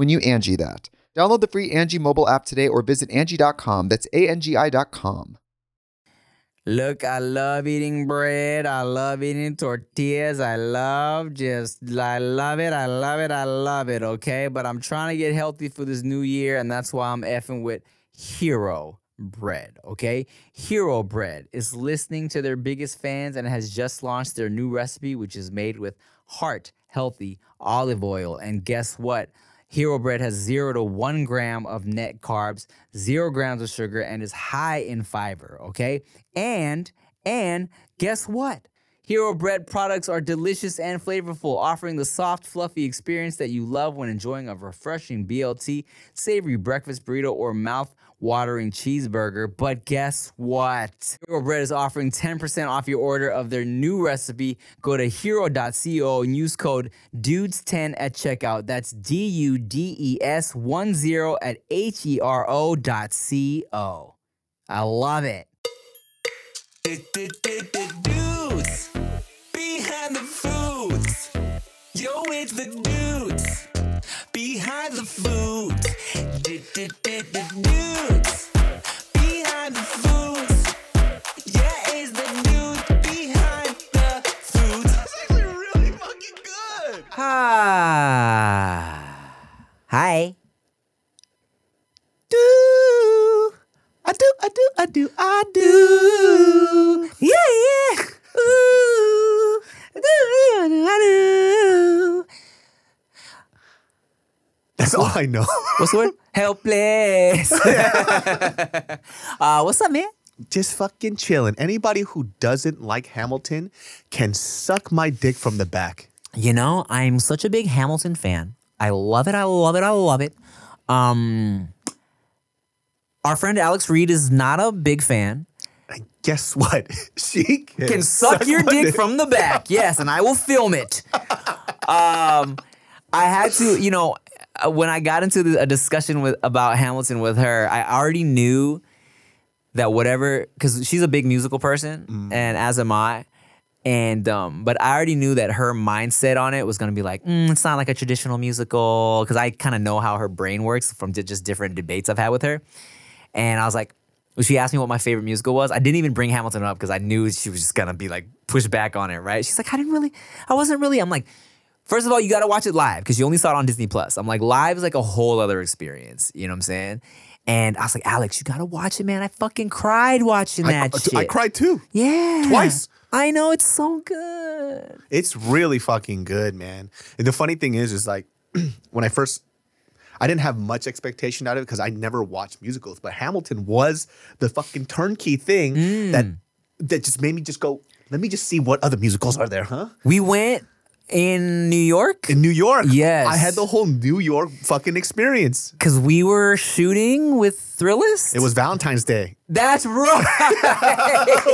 when you Angie that. Download the free Angie mobile app today or visit Angie.com. That's A-N-G-I.com. Look, I love eating bread. I love eating tortillas. I love just, I love it. I love it. I love it. Okay. But I'm trying to get healthy for this new year. And that's why I'm effing with Hero Bread. Okay. Hero Bread is listening to their biggest fans and has just launched their new recipe, which is made with heart healthy olive oil. And guess what? Hero bread has zero to one gram of net carbs, zero grams of sugar, and is high in fiber. Okay, and and guess what? Hero bread products are delicious and flavorful, offering the soft, fluffy experience that you love when enjoying a refreshing BLT, savory breakfast burrito, or mouth watering cheeseburger. But guess what? Hero Bread is offering 10% off your order of their new recipe. Go to hero.co and use code DUDES10 at checkout. That's D U D E S 1 0 at H E R O dot C O. I love it. Dudes behind the foods. Yo, it's the dudes behind the foods. Dudes behind the foods. Yeah, it's the dude behind the foods. That's actually really fucking good. Ah. Hi. Do. I do, I do, I do, I do. Yeah, yeah. Ooh. I do, I do, I do. That's all I know. What's the word? Helpless. uh, what's up, man? Just fucking chilling. Anybody who doesn't like Hamilton can suck my dick from the back. You know, I'm such a big Hamilton fan. I love it. I love it. I love it. Um, our friend Alex Reed is not a big fan. And guess what? She can, Can suck your my dick from the back. Yes, and I will film it. Um, I had to, you know, when I got into the, a discussion with about Hamilton with her, I already knew that whatever, because she's a big musical person, and as am I. And um, but I already knew that her mindset on it was gonna be like, mm, it's not like a traditional musical, because I kind of know how her brain works from just different debates I've had with her. And I was like, when she asked me what my favorite musical was, I didn't even bring Hamilton up because I knew she was just gonna be like push back on it, right? She's like, I didn't really, I wasn't really. I'm like, first of all, you gotta watch it live because you only saw it on Disney Plus. I'm like, live is like a whole other experience. You know what I'm saying? And I was like, Alex, you gotta watch it, man. I fucking cried watching that I- shit. I cried too. Yeah. Twice. I know it's so good. It's really fucking good, man. And the funny thing is, is like when I first, I didn't have much expectation out of it because I never watched musicals. But Hamilton was the fucking turnkey thing that mm. that just made me just go. Let me just see what other musicals are there, huh? We went in New York In New York, Yes. I had the whole New York fucking experience. because we were shooting with Thrillist. It was Valentine's Day. That's right.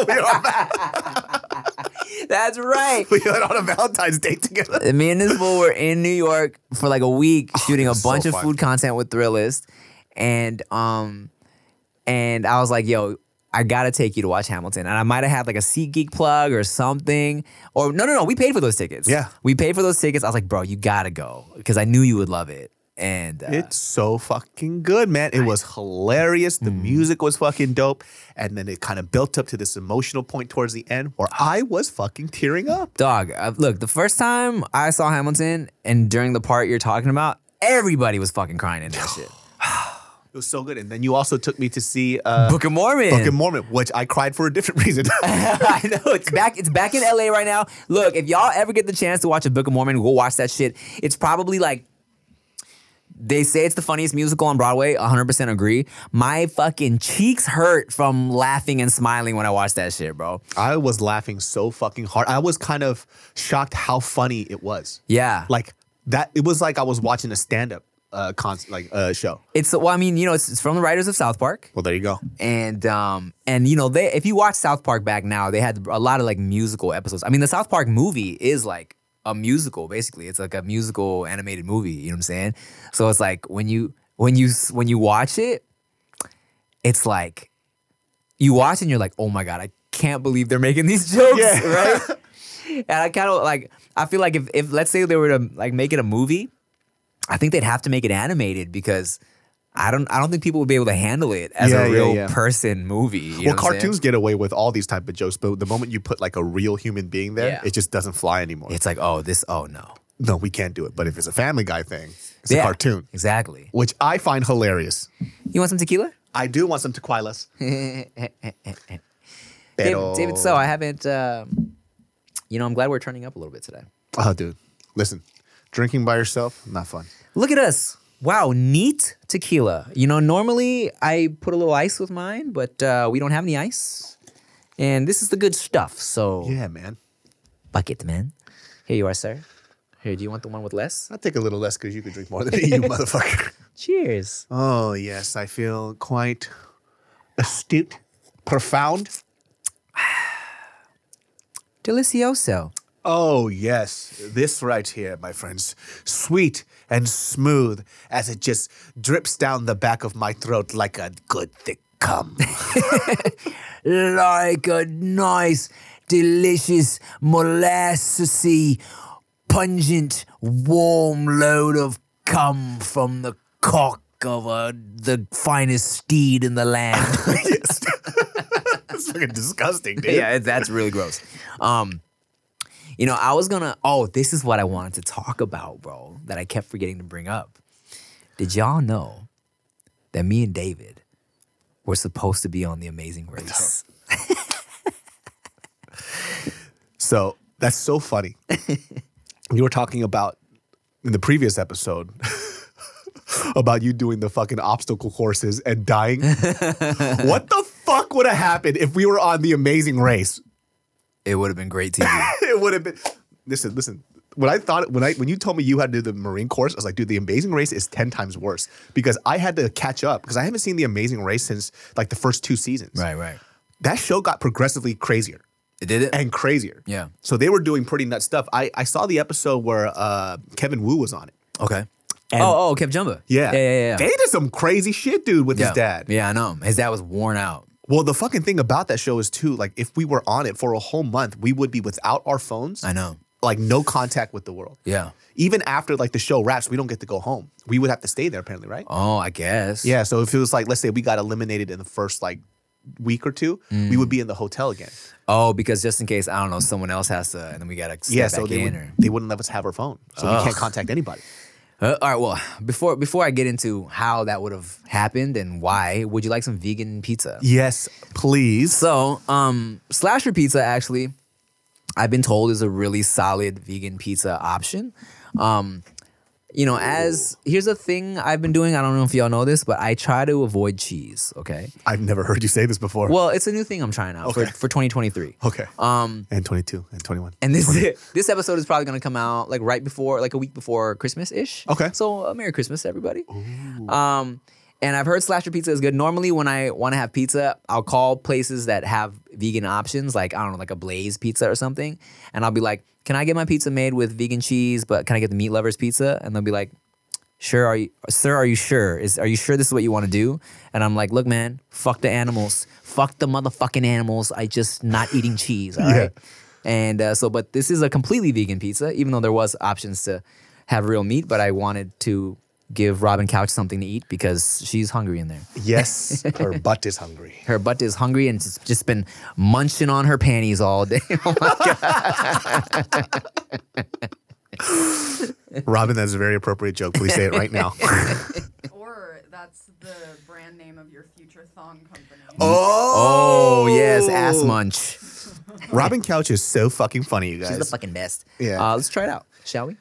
That's right. We went on a Valentine's Day together. Me and this fool were in New York for like a week shooting a Oh, was so bunch of fun. food content with Thrillist, and um, and I was like, yo. I gotta take you to watch Hamilton. And I might have had like a SeatGeek plug or something. Or no, no, no, we paid for those tickets. Yeah. We paid for those tickets. I was like, bro, you gotta go. Because I knew you would love it. And uh, It's so fucking good, man. It was hilarious. Mm. The music was fucking dope. And then it kind of built up to this emotional point towards the end where I was fucking tearing up. dog, uh, look, the first time I saw Hamilton and during the part you're talking about, everybody was fucking crying in that shit. It was so good. And then you also took me to see uh, Book of Mormon. Book of Mormon, which I cried for a different reason. I know it's back. It's back in LA right now. Look, if y'all ever get the chance to watch a Book of Mormon, go watch that shit. It's probably like they say it's the funniest musical on Broadway. 100% agree. My fucking cheeks hurt from laughing and smiling when I watched that shit, bro. I was laughing so fucking hard. I was kind of shocked how funny it was. Yeah, Like that, it was like I was watching a stand up uh, con- like uh, show. it's well, I mean, you know, it's, it's from the writers of South Park. Well, there you go. and um and you know they if you watch South Park back now they had a lot of like musical episodes. I mean the South Park movie is like a musical basically. It's like a musical animated movie, you know what I'm saying? So it's like when you when you when you watch it it's like you watch and you're like, "Oh my god, I can't believe they're making these jokes." Yeah. right? And I kind of like I feel like if if let's say they were to like make it a movie, I think they'd have to make it animated because I don't I don't think people would be able to handle it as Yeah, a real yeah. person movie. you well, what cartoons get away with all these type of jokes, but the moment you put like a real human being there, Yeah. it just doesn't fly anymore. It's like, oh, this, oh no. no, we can't do it. But if it's a Family Guy thing, it's Yeah, a cartoon, Exactly. which I find hilarious. You want some tequila? I do want some tequilas. David, Pero- David, so I haven't, um, you know, I'm glad we're turning up a little bit today. Oh, dude, listen, drinking by yourself, not fun. Look at us. Wow, neat tequila. You know, normally I put a little ice with mine, but uh, we don't have any ice. And this is the good stuff. So, Yeah, man. bucket, man. Here you are, sir. Here, do you want the one with less? I'll take a little less because you can drink more than me, you motherfucker. Cheers. Oh, yes, I feel quite astute, profound. Delicioso. Oh, yes. This right here, my friends. Sweet and smooth as it just drips down the back of my throat like a good thick cum. like a nice, delicious, molassesy, pungent, warm load of cum from the cock of a, the finest steed in the land. yes. it's fucking disgusting, dude. yeah, that's really gross. Um, you know, I was gonna. Oh, this is what I wanted to talk about, bro. That I kept forgetting to bring up. Did y'all know that me and David were supposed to be on The Amazing Race? So that's so funny. you were talking about in the previous episode about you doing the fucking obstacle courses and dying. what the fuck would have happened if we were on the amazing race? It would have been great TV. it would have been listen, listen. When I thought when I when you told me you had to do the Marine course, I was like, dude, the amazing race is 10 times worse because I had to catch up because I haven't seen the amazing race since like the first two seasons. right. Right. That show got progressively crazier It did it. and crazier. Yeah. So they were doing pretty nuts stuff. I, I saw the episode where uh, Kevin Wu was on it. Okay. And- oh, oh, Kev Jumba. Yeah. Yeah, yeah, yeah. They did some crazy shit, dude, with yeah. his dad. Yeah, I know. His dad was worn out. Well, the fucking thing about that show is too, like, if we were on it for a whole month, we would be without our phones. I know. Like, no contact with the world. Yeah. Even after like the show wraps, we don't get to go home. We would have to stay there, apparently, right? Oh, I guess. Yeah. So if it was like, let's say we got eliminated in the first like week or two, we mm. would be in the hotel again. Oh, because just in case I don't know, someone else has to, and then we gotta step yeah. So they, would, or... they wouldn't let us have our phone, so we can't contact anybody. Uh, all right. Well, before before I get into how that would have happened and why, would you like some vegan pizza? Yes, please. So, um, Slasher Pizza actually, I've been told is a really solid vegan pizza option. Um, you know, as here's a thing I've been doing. I don't know if y'all know this, but I try to avoid cheese. Okay. I've never heard you say this before. Well, it's a new thing I'm trying out Okay. for, for 2023. okay. Um, and 22 and 21. and this it this episode is probably gonna come out like right before, like a week before Christmas ish. Okay. So uh, Merry Christmas, everybody. Um, and I've heard slasher pizza is good. Normally, when I want to have pizza, I'll call places that have vegan options, like I don't know, like a Blaze Pizza or something, and I'll be like, "Can I get my pizza made with vegan cheese, but can I get the meat lovers pizza?" And they'll be like, sure are you sir are you sure? Is are you sure this is what you want to do? And i'm like look man fuck the animals. Fuck the motherfucking animals. I just not eating cheese all right? And uh, so but this is a completely vegan pizza even though there was options to have real meat but i wanted to give robin couch something to eat because she's hungry in there Yes, her butt is hungry. her butt is hungry and just, just been munching on her panties all day oh my god Robin, that's a very appropriate joke. Please say it right now. Or that's the brand name of your future thong company. oh yes ass munch Robin Couch is so fucking funny, you guys. She's the fucking best. Yeah. Uh, let's try it out, shall we?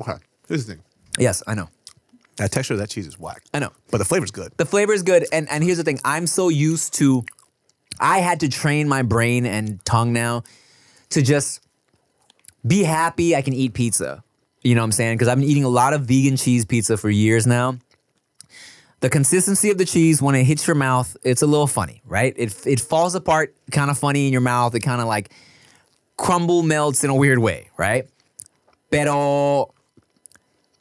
Okay, here's the thing. Yes, I know. That texture of that cheese is whack. I know. But the flavor's good. The flavor's good, and and here's the thing: I'm so used to. I had to train my brain and tongue now to just be happy. I can eat pizza. You know what I'm saying? Because I've been eating a lot of vegan cheese pizza for years now. The consistency of the cheese when it hits your mouth, it's a little funny, right? It it falls apart, kind of funny in your mouth. It kind of like crumble melts in a weird way, right? Pero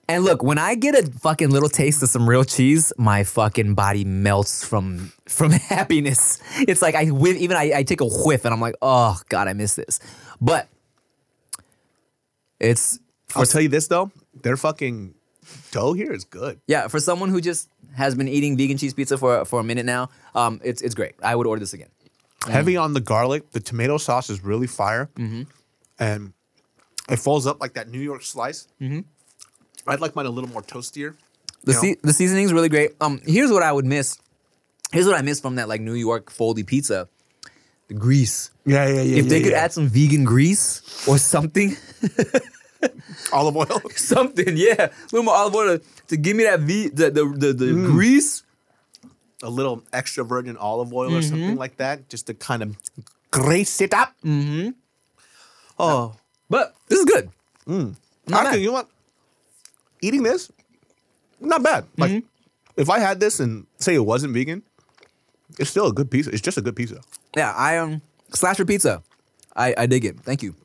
and look, when I get a fucking little taste of some real cheese, my fucking body melts from from happiness. It's like I whiff, even I, I take a whiff and I'm like, oh god, I miss this. But it's I'll tell you this though, their fucking dough here is good. yeah for someone who just has been eating vegan cheese pizza for for a minute now. Um, it's it's great. I would order this again. Heavy on the garlic. The tomato sauce is really fire, and it folds up like that New York slice. Mm-hmm. I'd like mine a little more toastier. The se- the seasoning's really great. Um, here's what I would miss. Here's what I miss from that like New York foldy pizza. The grease. yeah, yeah, yeah. if they could add some vegan grease or something, olive oil, something, yeah, a little more olive oil to, to give me that v the the the, the grease. a little extra virgin olive oil or something like that, just to kind of grace it up. Mm-hmm. Oh, But this is good. I bad. think you know what? Eating this, not bad. Like, if I had this and say it wasn't vegan, it's still a good pizza. It's just a good pizza. Yeah, I um slasher pizza. I I dig it. Thank you.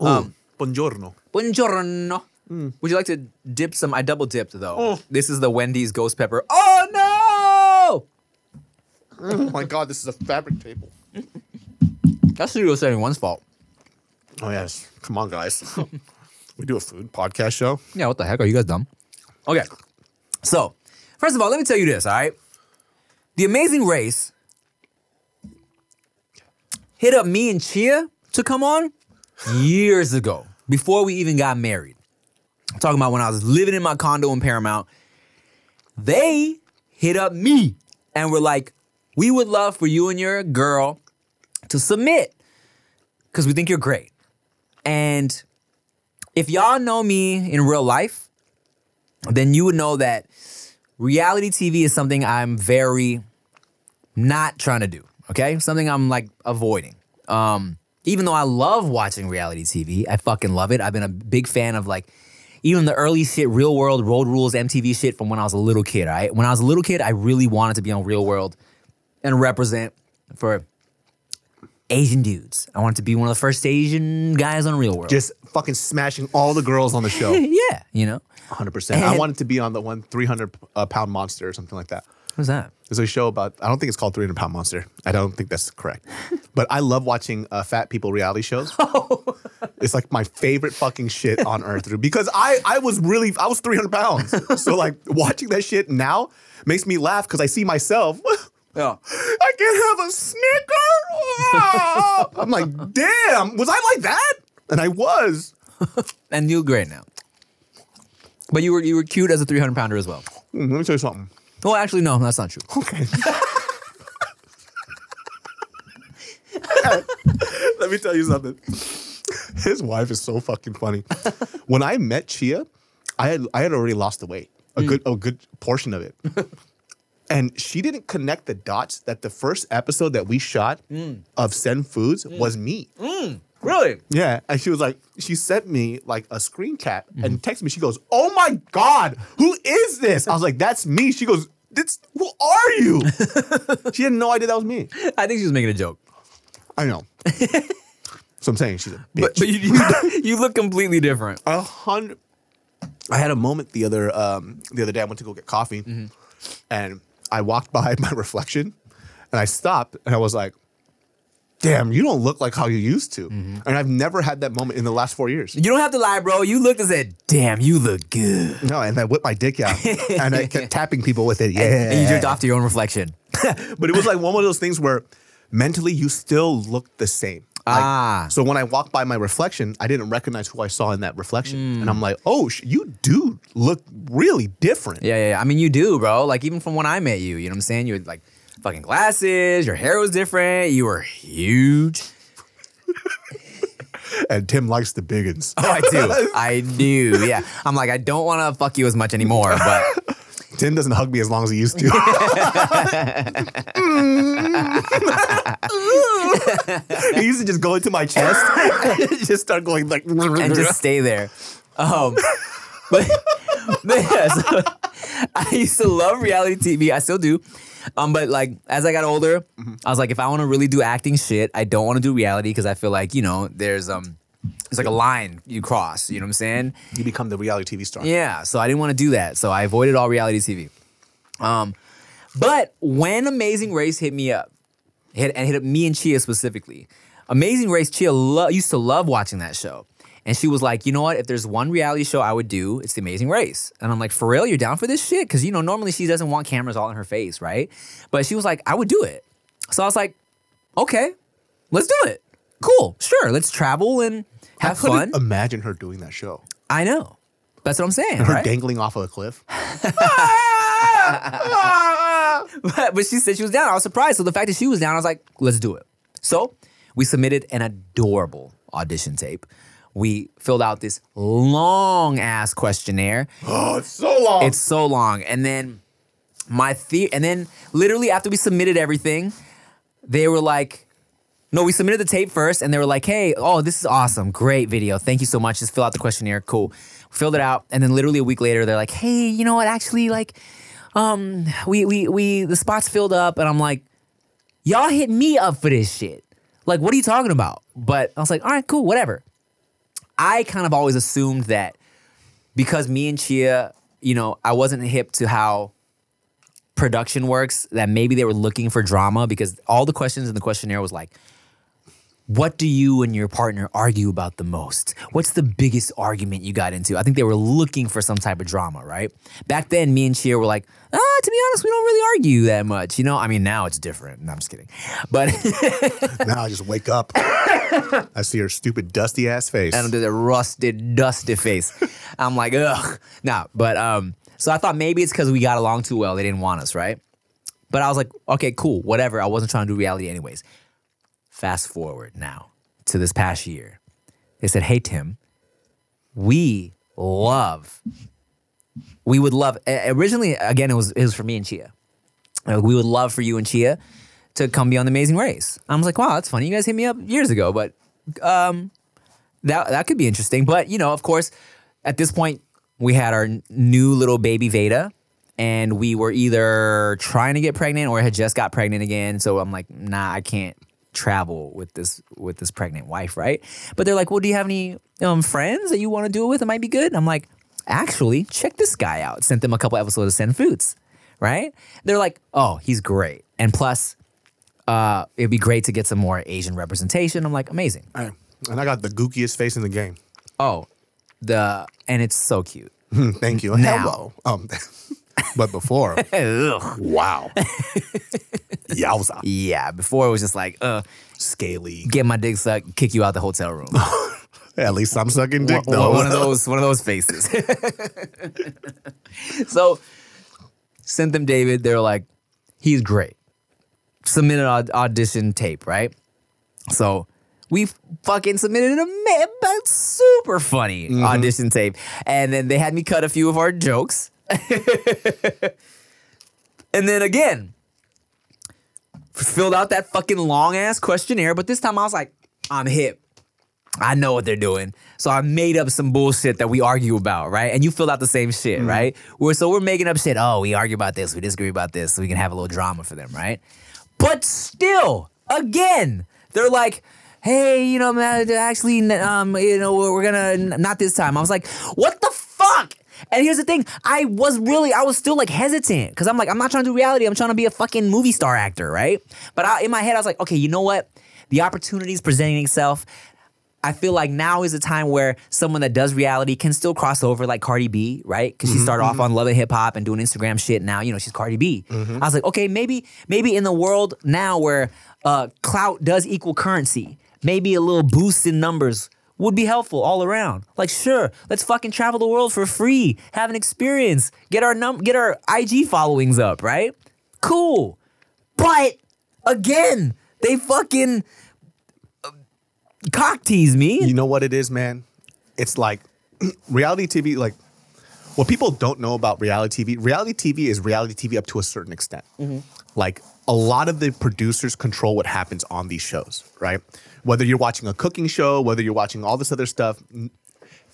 Um, buongiorno. Buongiorno. Would you like to dip some? I double dipped though. Oh. This is the Wendy's ghost pepper. Oh no! oh my god, this is a fabric table. That's Studio 71's fault. Oh yes, come on, guys. we do a food podcast show. Yeah, what the heck? Are you guys dumb? Okay. So, first of all, let me tell you this, all right? The Amazing Race hit up me and Chia to come on years ago, before we even got married. I'm talking about when I was living in my condo in Paramount. They hit up me and were like, we would love for you and your girl to submit because we think you're great. And if y'all know me in real life, then you would know that reality TV is something I'm very not trying to do. Okay, something I'm like avoiding. Um, even though I love watching reality TV, I fucking love it. I've been a big fan of like even the early shit, Real World, Road Rules, MTV shit from when I was a little kid. All right, when I was a little kid, I really wanted to be on Real World and represent for Asian dudes. I wanted to be one of the first Asian guys on Real World. Just fucking smashing all the girls on the show. yeah, you know. 100%. I wanted to be on the one 300 uh, pound monster or something like that. Who's that? There's a show about, I don't think it's called 300 Pound Monster. I don't think that's correct. but I love watching uh, fat people reality shows. it's like my favorite fucking shit on earth. Because I, I was really, I was 300 pounds. so like watching that shit now makes me laugh because I see myself. Yeah. I can't have a Snicker. I'm like, damn, was I like that? And I was. And you're great now. But you were you were cute as a 300 pounder as well. Hmm, let me tell you something. Well, actually, no, that's not true. Okay. Let me tell you something. His wife is so fucking funny. When I met Chia, I had I had already lost the weight, a good a good portion of it. And she didn't connect the dots that the first episode that we shot of Send Foods was me. Really? Yeah. And she was like, she sent me like a screen cap and texted me. She goes, Oh my God, who is this? I was like, That's me. She goes, this, Who are you? she had no idea that was me. I think she was making a joke. I know. So I'm saying she's a bitch. But, but you, you you look completely different. A hundred. I had a moment the other um, the other day. I went to go get coffee, Mm-hmm. and I walked by my reflection, and I stopped, and I was like, "Damn, you don't look like how you used to." Mm-hmm. And I've never had that moment in the last four years. You don't have to lie, bro. You looked and said, "Damn, you look good." No, and I whipped my dick out, and I kept tapping people with it. Yeah, And you jerked off to your own reflection. but it was like one of those things where mentally you still look the same. Like, Ah. So when I walked by my reflection, I didn't recognize who I saw in that reflection, and I'm like, "Oh, sh- you do look really different." Yeah, yeah, yeah. I mean, you do, bro. Like even from when I met you, you know what I'm saying? You had like fucking glasses. Your hair was different. You were huge. And Tim likes the biggins. Oh, I do. I do. Yeah. I'm like, I don't want to fuck you as much anymore, but Tim doesn't hug me as long as he used to. He used to just go into my chest, just start going like, and just stay there. Um, but, but yeah, so I used to love reality TV. I still do. Um, but like as I got older, I was like, if I want to really do acting shit, I don't want to do reality because I feel like you know there's um, it's like a line you cross. You know what I'm saying? you become the reality TV star. Yeah, so I didn't want to do that. So I avoided all reality TV. Um, but when Amazing Race hit me up, hit and hit up me and Chia specifically, Amazing Race, Chia lo- used to love watching that show. And she was like, you know what? If there's one reality show I would do, it's The Amazing Race. And I'm like, for real? You're down for this shit? Because, you know, normally she doesn't want cameras all in her face, right? But she was like, I would do it. So I was like, okay, let's do it. Cool, sure. Let's travel and have I couldn't fun. Imagine her doing that show. I know. That's what I'm saying. Her right? dangling off of a cliff. but, but she said she was down. I was surprised. So the fact that she was down, I was like, let's do it. So we submitted an adorable audition tape. We filled out this long ass questionnaire. Oh, it's so long. It's so long. And then my the and then literally after we submitted everything, they were like, no, we submitted the tape first and they were like, hey, oh, this is awesome. Great video. Thank you so much. Just fill out the questionnaire. Cool. Filled it out. And then literally a week later, they're like, hey, you know what? Actually, like, um, we we we the spots filled up, and I'm like, y'all hit me up for this shit. Like, what are you talking about? But I was like, all right, cool, whatever. I kind of always assumed that because me and Chia, you know, I wasn't hip to how production works, that maybe they were looking for drama because all the questions in the questionnaire was like, what do you and your partner argue about the most? What's the biggest argument you got into? I think they were looking for some type of drama, right? Back then, me and Chia were like, ah, to be honest, we don't really argue that much. You know, I mean, now it's different. No, I'm just kidding. But now I just wake up. I see her stupid dusty ass face. and the rusted, dusty face. I'm like, ugh. Nah, but um, so I thought maybe it's because we got along too well. They didn't want us, right? But I was like, okay, cool, whatever. I wasn't trying to do reality anyways. Fast forward now to this past year. They said, hey, Tim, we love, we would love, originally, again, it was, it was for me and Chia. Uh, we would love for you and Chia to come be on The Amazing Race. I was like, wow, that's funny. You guys hit me up years ago, but um, that that could be interesting. But you know, of course, at this point, we had our new little baby Veda, and we were either trying to get pregnant or had just got pregnant again. So I'm like, nah, I can't travel with this with this pregnant wife, right? But they're like, well, do you have any um, friends that you want to do it with? It might be good. I'm like, actually, check this guy out. Sent them a couple episodes of Send Foods, right? They're like, oh, he's great, and plus. Uh, it'd be great to get some more Asian representation. I'm like, amazing. Hey, and I got the gookiest face in the game. Oh, the and it's so cute. Hmm, Thank you. Now. Hello. Um, but before, wow. Yowza. Yeah, before it was just like, uh, Scaly. get my dick sucked, kick you out the hotel room. At least I'm sucking dick, one, though. one of those, one of those faces. so, sent them David. They're like, he's great. Submitted aud- audition tape, right? So we fucking submitted a ma- a super funny audition tape, and then they had me cut a few of our jokes, and then again filled out that fucking long ass questionnaire. But this time I was like, I'm hip. I know what they're doing. So I made up some bullshit that we argue about, right? And you filled out the same shit, right? We're so we're making up shit. Oh, we argue about this, we disagree about this, so we can have a little drama for them, right? But still, again, they're like, hey, you know, man, actually, um, you know, we're we're gonna not this time. I was like, what the fuck? And here's the thing, I was really, I was still like hesitant because I'm like, I'm not trying to do reality. I'm trying to be a fucking movie star actor, right? But I, in my head, I was like, okay, you know what? The opportunity is presenting itself. I feel like now is the time where someone that does reality can still cross over like Cardi B, right? Because she mm-hmm, started off mm-hmm. on Love and Hip Hop and doing Instagram shit. Now you know she's Cardi B. Mm-hmm. I was like, okay, maybe maybe in the world now where uh, clout does equal currency, maybe a little boost in numbers would be helpful all around. Like, sure, let's fucking travel the world for free, have an experience, get our num get our IG followings up, right? Cool, but again, they fucking uh, cock tease me. You know what it is, man? It's like reality TV, like what people don't know about reality TV, reality TV is reality TV up to a certain extent. Mm-hmm. Like a lot of the producers control what happens on these shows, right? Whether you're watching a cooking show, whether you're watching all this other stuff,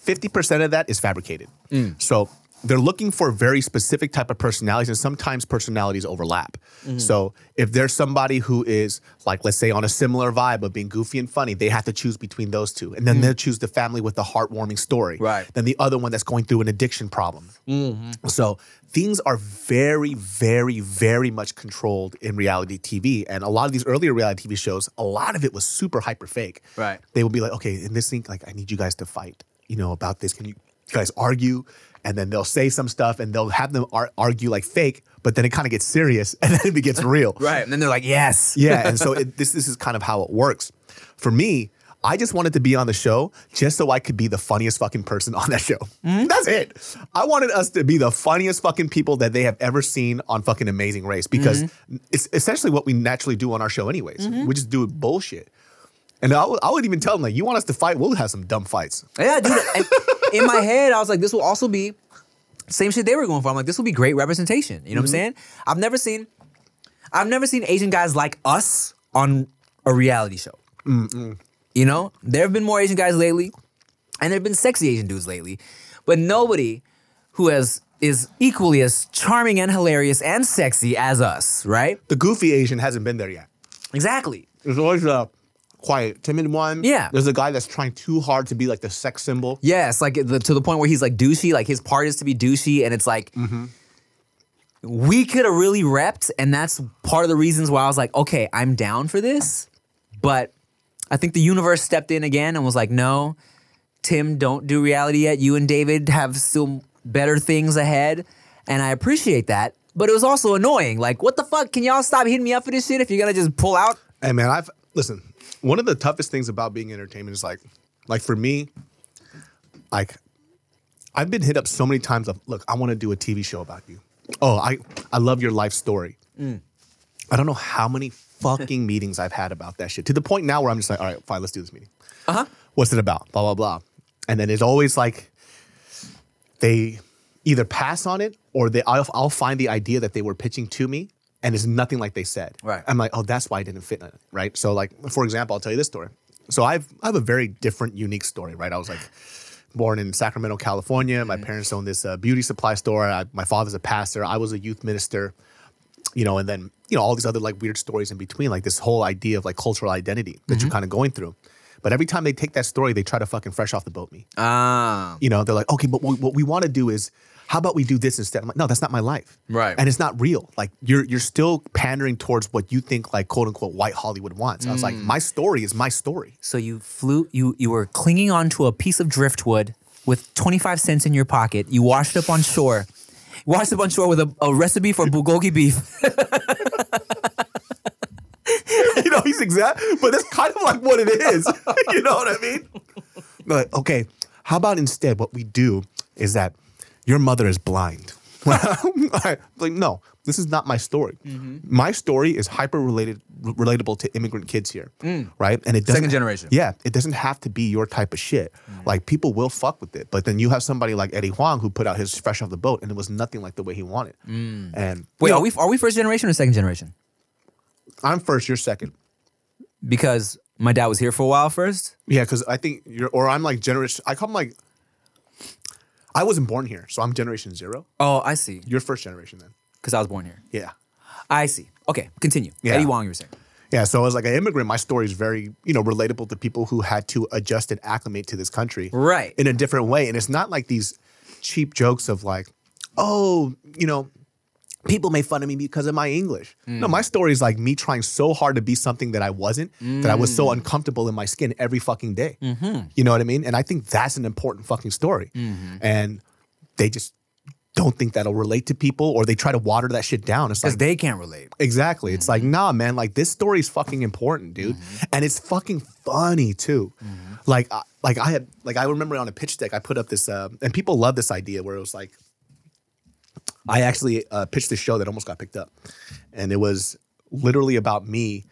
50% of that is fabricated. Mm. So they're looking for very specific type of personalities and sometimes personalities overlap. Mm-hmm. So if there's somebody who is like let's say on a similar vibe of being goofy and funny, they have to choose between those two. And then mm. they'll choose the family with the heartwarming story. Right. Then the other one that's going through an addiction problem. Mm-hmm. So things are very, very, very much controlled in reality TV. And a lot of these earlier reality TV shows, a lot of it was super hyper fake. Right. They would be like, okay, in this thing, like, I need you guys to fight, you know, about this. Can you guys argue? And then they'll say some stuff and they'll have them ar- argue like fake, but then it kind of gets serious and then it gets real. Right. And then they're like, yes. Yeah, and so it, this this is kind of how it works. For me, I just wanted to be on the show just so I could be the funniest fucking person on that show. Hmm? That's it. I wanted us to be the funniest fucking people that they have ever seen on fucking Amazing Race because hmm? it's essentially what we naturally do on our show, anyways. Hmm? We just do bullshit. And I would- I would even tell them like, you want us to fight? We'll have some dumb fights. Yeah, dude. And in my head, I was like, this will also be same shit they were going for. I'm like, this will be great representation. You know what I'm mm-hmm. saying? I've never seen, I've never seen Asian guys like us on a reality show. You know, there have been more Asian guys lately, and there have been sexy Asian dudes lately, but nobody who has is equally as charming and hilarious and sexy as us, right? The goofy Asian hasn't been there yet. Exactly. There's always a quiet, timid one. Yeah. There's a guy that's trying too hard to be like the sex symbol. Yes, like the, to the point where he's like douchey. Like his part is to be douchey, and it's like mm-hmm. we could have really repped, and that's part of the reasons why I was like, okay, I'm down for this. But I think the universe stepped in again and was like, no, Tim, don't do reality yet. You and David have still better things ahead, and I appreciate that. But it was also annoying. Like, what the fuck? Can y'all stop hitting me up for this shit if you're gonna just pull out? Hey man, I've listen. One of the toughest things about being entertainment is like, like for me, like I've been hit up so many times of look, I want to do a TV show about you. Oh, I I love your life story. I don't know how many fucking meetings I've had about that shit to the point now where I'm just like, all right, fine, let's do this meeting. Uh huh. What's it about? Blah blah blah. And then it's always like they either pass on it or they I'll, I'll find the idea that they were pitching to me and it's nothing like they said. Right. I'm like, oh, that's why I didn't fit in it. Right. So like, for example, I'll tell you this story. So I've I have a very different, unique story. Right. I was like born in Sacramento, California. My parents owned this uh, beauty supply store. I, my father's a pastor. I was a youth minister. You know, and then you know all these other like weird stories in between, like this whole idea of like cultural identity that you're kind of going through. But every time they take that story, they try to fucking fresh off the boat me. Ah. You know, they're like, okay, but what, what we want to do is, how about we do this instead? I'm like, no, that's not my life. Right. And it's not real. Like you're you're still pandering towards what you think like quote unquote white Hollywood wants. I was like, mm. my story is my story. So you flew, you you were clinging onto a piece of driftwood with 25 cents in your pocket. You washed up on shore. Washed up on shore with a, a recipe for bulgogi beef. you know, he's exact, but that's kind of like what it is. you know what I mean? They're like, okay, how about instead what we do is that your mother is blind. like, no, this is not my story. Mm-hmm. My story is hyper related, relatable to immigrant kids here, right? And it doesn't, Mm. Second generation. Mm. Yeah, it doesn't have to be your type of shit. Like people will fuck with it, but then you have somebody like Eddie Huang who put out his fresh off the boat, and it was nothing like the way he wanted. And Mm. Wait, you know, are we are we first generation or second generation? I'm first, you're second. Because my dad was here for a while first. Yeah, because I think you're, or I'm like generation. I come like, I wasn't born here, so I'm generation zero. Oh, I see. You're first generation then. Because I was born here. Yeah, I see. Okay, continue. Yeah. Eddie Huang, you were saying. Yeah, so as like an immigrant, my story is very, you know, relatable to people who had to adjust and acclimate to this country Right. in a different way. And it's not like these cheap jokes of like, oh, you know, people made fun of me because of my English. No, my mm. story is like me trying so hard to be something that I wasn't, that I was so mm. uncomfortable in my skin every fucking day. Mm-hmm. You know what I mean? And I think that's an important fucking story. Mm-hmm. And they just don't think that'll relate to people or they try to water that shit down. It's like, they can't relate. Exactly. It's like, mm-hmm. nah, man, like this story is fucking important, dude. And it's fucking funny too. Like, I, like I had, like I remember on a pitch deck, I put up this, uh, and people love this idea where it was like, I actually uh, pitched this show that almost got picked up, and it was literally about me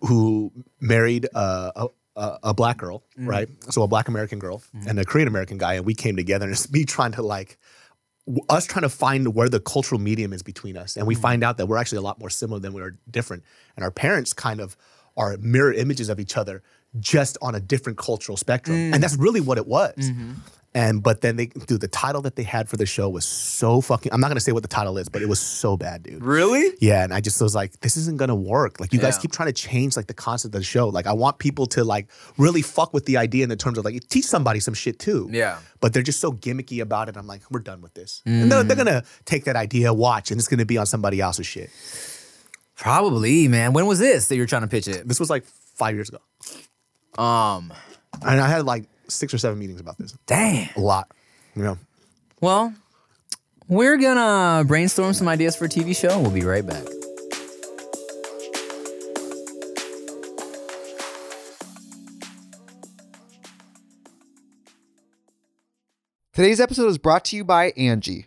who married uh, a, a a black girl, mm. right? So a black American girl mm. and a Korean American guy, and we came together, and it's me trying to like w- us trying to find where the cultural medium is between us, and we mm. find out that we're actually a lot more similar than we are different, and our parents kind of are mirror images of each other, just on a different cultural spectrum, and that's really what it was. Mm-hmm. And but then they, dude, the title that they had for the show was so fucking. I'm not gonna say what the title is, but it was so bad, dude. Really? Yeah, and I just was like, this isn't gonna work. Like, you guys keep trying to change like the concept of the show. Like, I want people to like really fuck with the idea in the terms of like teach somebody some shit too. Yeah. But they're just so gimmicky about it. I'm like, we're done with this. And they're, they're gonna take that idea, watch, and it's gonna be on somebody else's shit. Probably, man. When was this that you were trying to pitch it? This was like five years ago, Um, and I had like six or seven meetings about this. damn. A lot. You know. Well, we're gonna brainstorm some ideas for a TV show. We'll be right back. Today's episode is brought to you by Angie.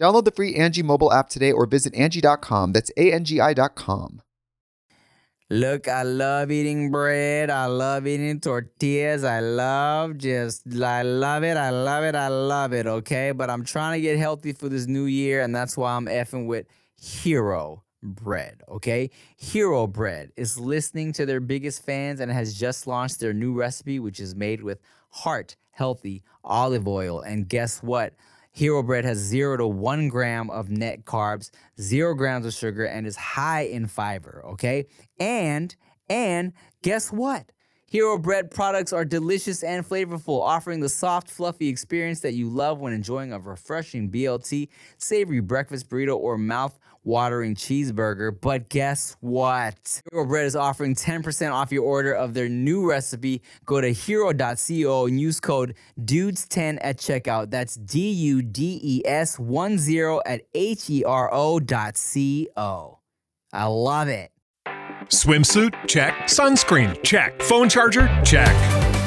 Download the free Angie mobile app today or visit Angie.com. That's A-N-G-I dot com. Look, I love eating bread. I love eating tortillas. I love just, I love it. I love it. I love it. Okay. But I'm trying to get healthy for this new year. And that's why I'm effing with Hero Bread. Okay. Hero Bread is listening to their biggest fans and has just launched their new recipe, which is made with heart healthy olive oil. And guess what? Hero Bread has zero to one gram of net carbs, zero grams of sugar, and is high in fiber. Okay, and and guess what? Hero Bread products are delicious and flavorful, offering the soft, fluffy experience that you love when enjoying a refreshing BLT, savory breakfast burrito, or mouth watering cheeseburger. But guess what? Hero Bread is offering 10% off your order of their new recipe. Go to hero.co and use code DUDES10 at checkout. That's D U D E S 1 0 at H E R O dot C O. I love it. Swimsuit? Check. Sunscreen? Check. Phone charger? Check.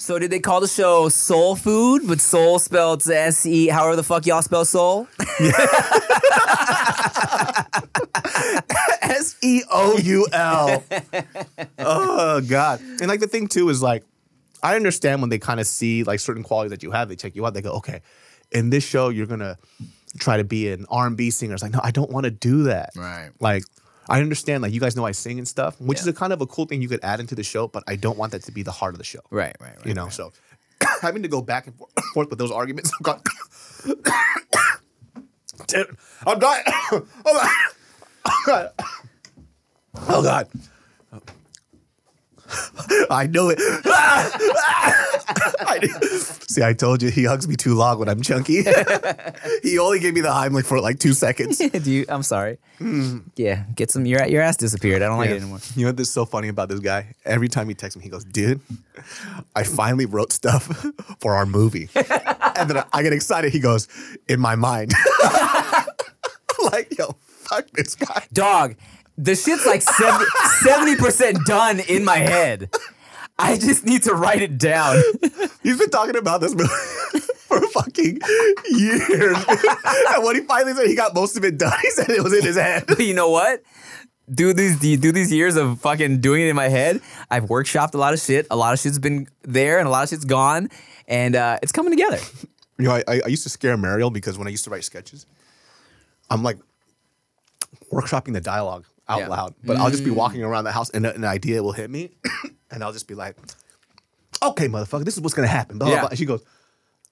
So did they call the show Soul Food, but Soul spelled S E? However the fuck y'all spell Soul? S E O U L. Oh God. And like the thing too is like, I understand when they kind of see like certain qualities that you have, they check you out. They go, okay, in this show you're gonna try to be an R and B singer. It's like, no, I don't want to do that. Right. Like. I understand, like you guys know I sing and stuff, which is a kind of a cool thing you could add into the show, but I don't want that to be the heart of the show. Right, right, right. you know, so having to go back and forth, with those arguments. I'm gone. Dude, I'm dying. Oh, oh God. Oh God. I know it. I See, I told you he hugs me too long when I'm chunky. he only gave me the Heimlich for like two seconds. Do you? I'm sorry. Yeah, get some. Your your ass disappeared. I don't like Yeah. it anymore. You know what's so funny about this guy? Every time he texts me, he goes, "Dude, I finally wrote stuff for our movie," and then I get excited. He goes, "In my mind." like, yo, fuck this guy. Dog, the shit's like 70 percent done in my head. I just need to write it down. He's been talking about this movie for fucking years, and when he finally said he got most of it done, he said it was in his head. But you know what? Do these do these years of fucking doing it in my head. I've workshopped a lot of shit. A lot of shit's been there, and a lot of shit's gone, and uh, it's coming together. You know, I, I I used to scare Mariel because when I used to write sketches, I'm like workshopping the dialogue out Yeah. loud, but I'll just be walking mm. around the house and an idea will hit me, and I'll just be like, "Okay, motherfucker, this is what's gonna happen." Blah, Yeah. blah. And she goes,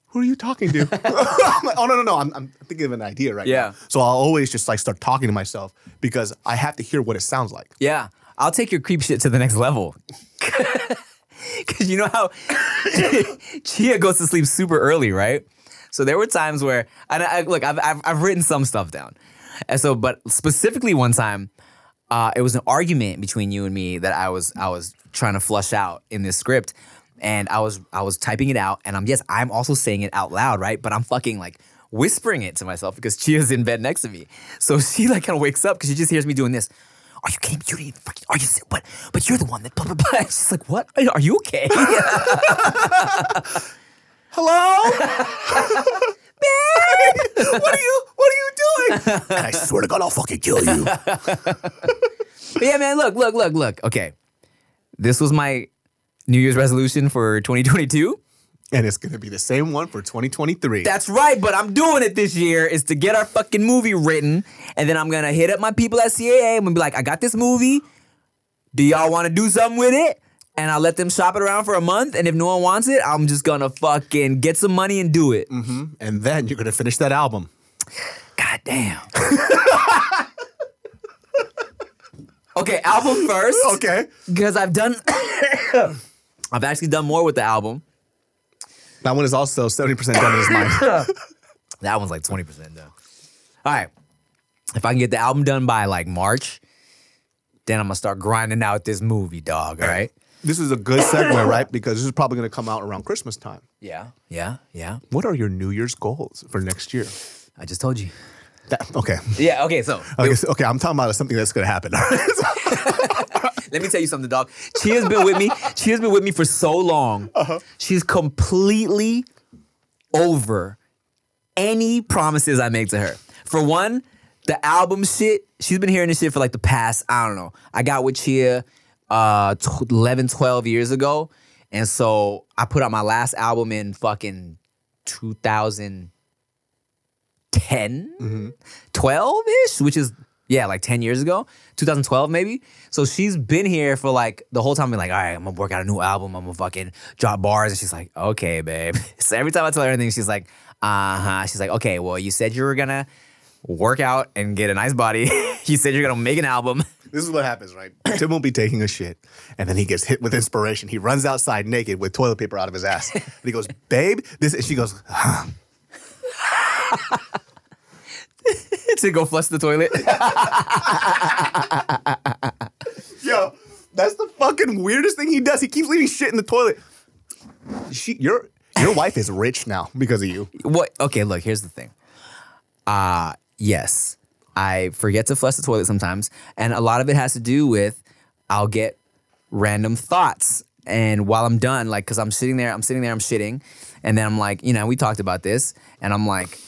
"Who are you talking to?" I'm like, "Oh no, no, no! I'm, I'm thinking of an idea right Yeah. now." So I'll always just like start talking to myself because I have to hear what it sounds like. Yeah, I'll take your creep shit to the next level. Cause you know how Chia goes to sleep super early, right? So there were times where, and I, look, I've, I've I've written some stuff down, and so, but specifically one time, uh, it was an argument between you and me that I was I was trying to flush out in this script, and I was I was typing it out, and I'm yes, I'm also saying it out loud, right? But I'm fucking like whispering it to myself because Chia's in bed next to me, so she like kind of wakes up because she just hears me doing this. Are you kidding? You didn't fucking, are you, but, but you're the one that, blah, blah, blah. She's like, what? Are you okay? Hello, babe. what are you? What are you doing? and I swear to God, I'll fucking kill you. But yeah, man, look, look, look, look. Okay. This was my New Year's resolution for 2022. and it's gonna be the same one for 2023. That's right, but I'm doing it this year is to get our fucking movie written. And then I'm gonna hit up my people at CAA and be like, I got this movie. Do y'all wanna do something with it? And I'll let them shop it around for a month. And if no one wants it, I'm just gonna fucking get some money and do it. Mm-hmm. and then you're gonna finish that album. God damn. okay, album first. Okay. Because I've done I've actually done more with the album. That one is also 70% done in his mind. That one's like 20% done. All right. If I can get the album done by like March, then I'm gonna start grinding out this movie, dog. All right. This is a good segue, right? Because this is probably gonna come out around Christmas time. Yeah. Yeah. Yeah. What are your New Year's goals for next year? I just told you. That- okay. Yeah. Okay. So Okay, so- okay, I'm talking about something that's gonna happen. let me tell you something, dog. She has been with me. She has been with me for so long. Uh-huh. She's completely over any promises I make to her. For one, the album shit, she's been hearing this shit for like the past, I don't know. I got with Chia uh tw- 11, 12 years ago. And so I put out my last album in fucking 2010, 12 ish, which is, yeah, like 10 years ago, 2012 maybe. So she's been here for like the whole time, being like, all right, I'm gonna work out a new album. I'm gonna fucking drop bars. And she's like, okay, babe. So every time I tell her anything, she's like, uh huh. She's like, okay, well, you said you were gonna work out and get a nice body. you said you're gonna make an album. This is what happens, right? Tim will be taking a shit, and then he gets hit with inspiration. He runs outside naked with toilet paper out of his ass. And he goes, Babe, this and she goes, to go flush the toilet. Yo, that's the fucking weirdest thing he does. He keeps leaving shit in the toilet. She your your wife is rich now because of you. what? Okay, look. Here's the thing. Uh yes, I forget to flush the toilet sometimes, and a lot of it has to do with I'll get random thoughts and while I'm done, like, cause I'm sitting there, I'm sitting there, I'm shitting, and then I'm like, you know, we talked about this, and I'm like,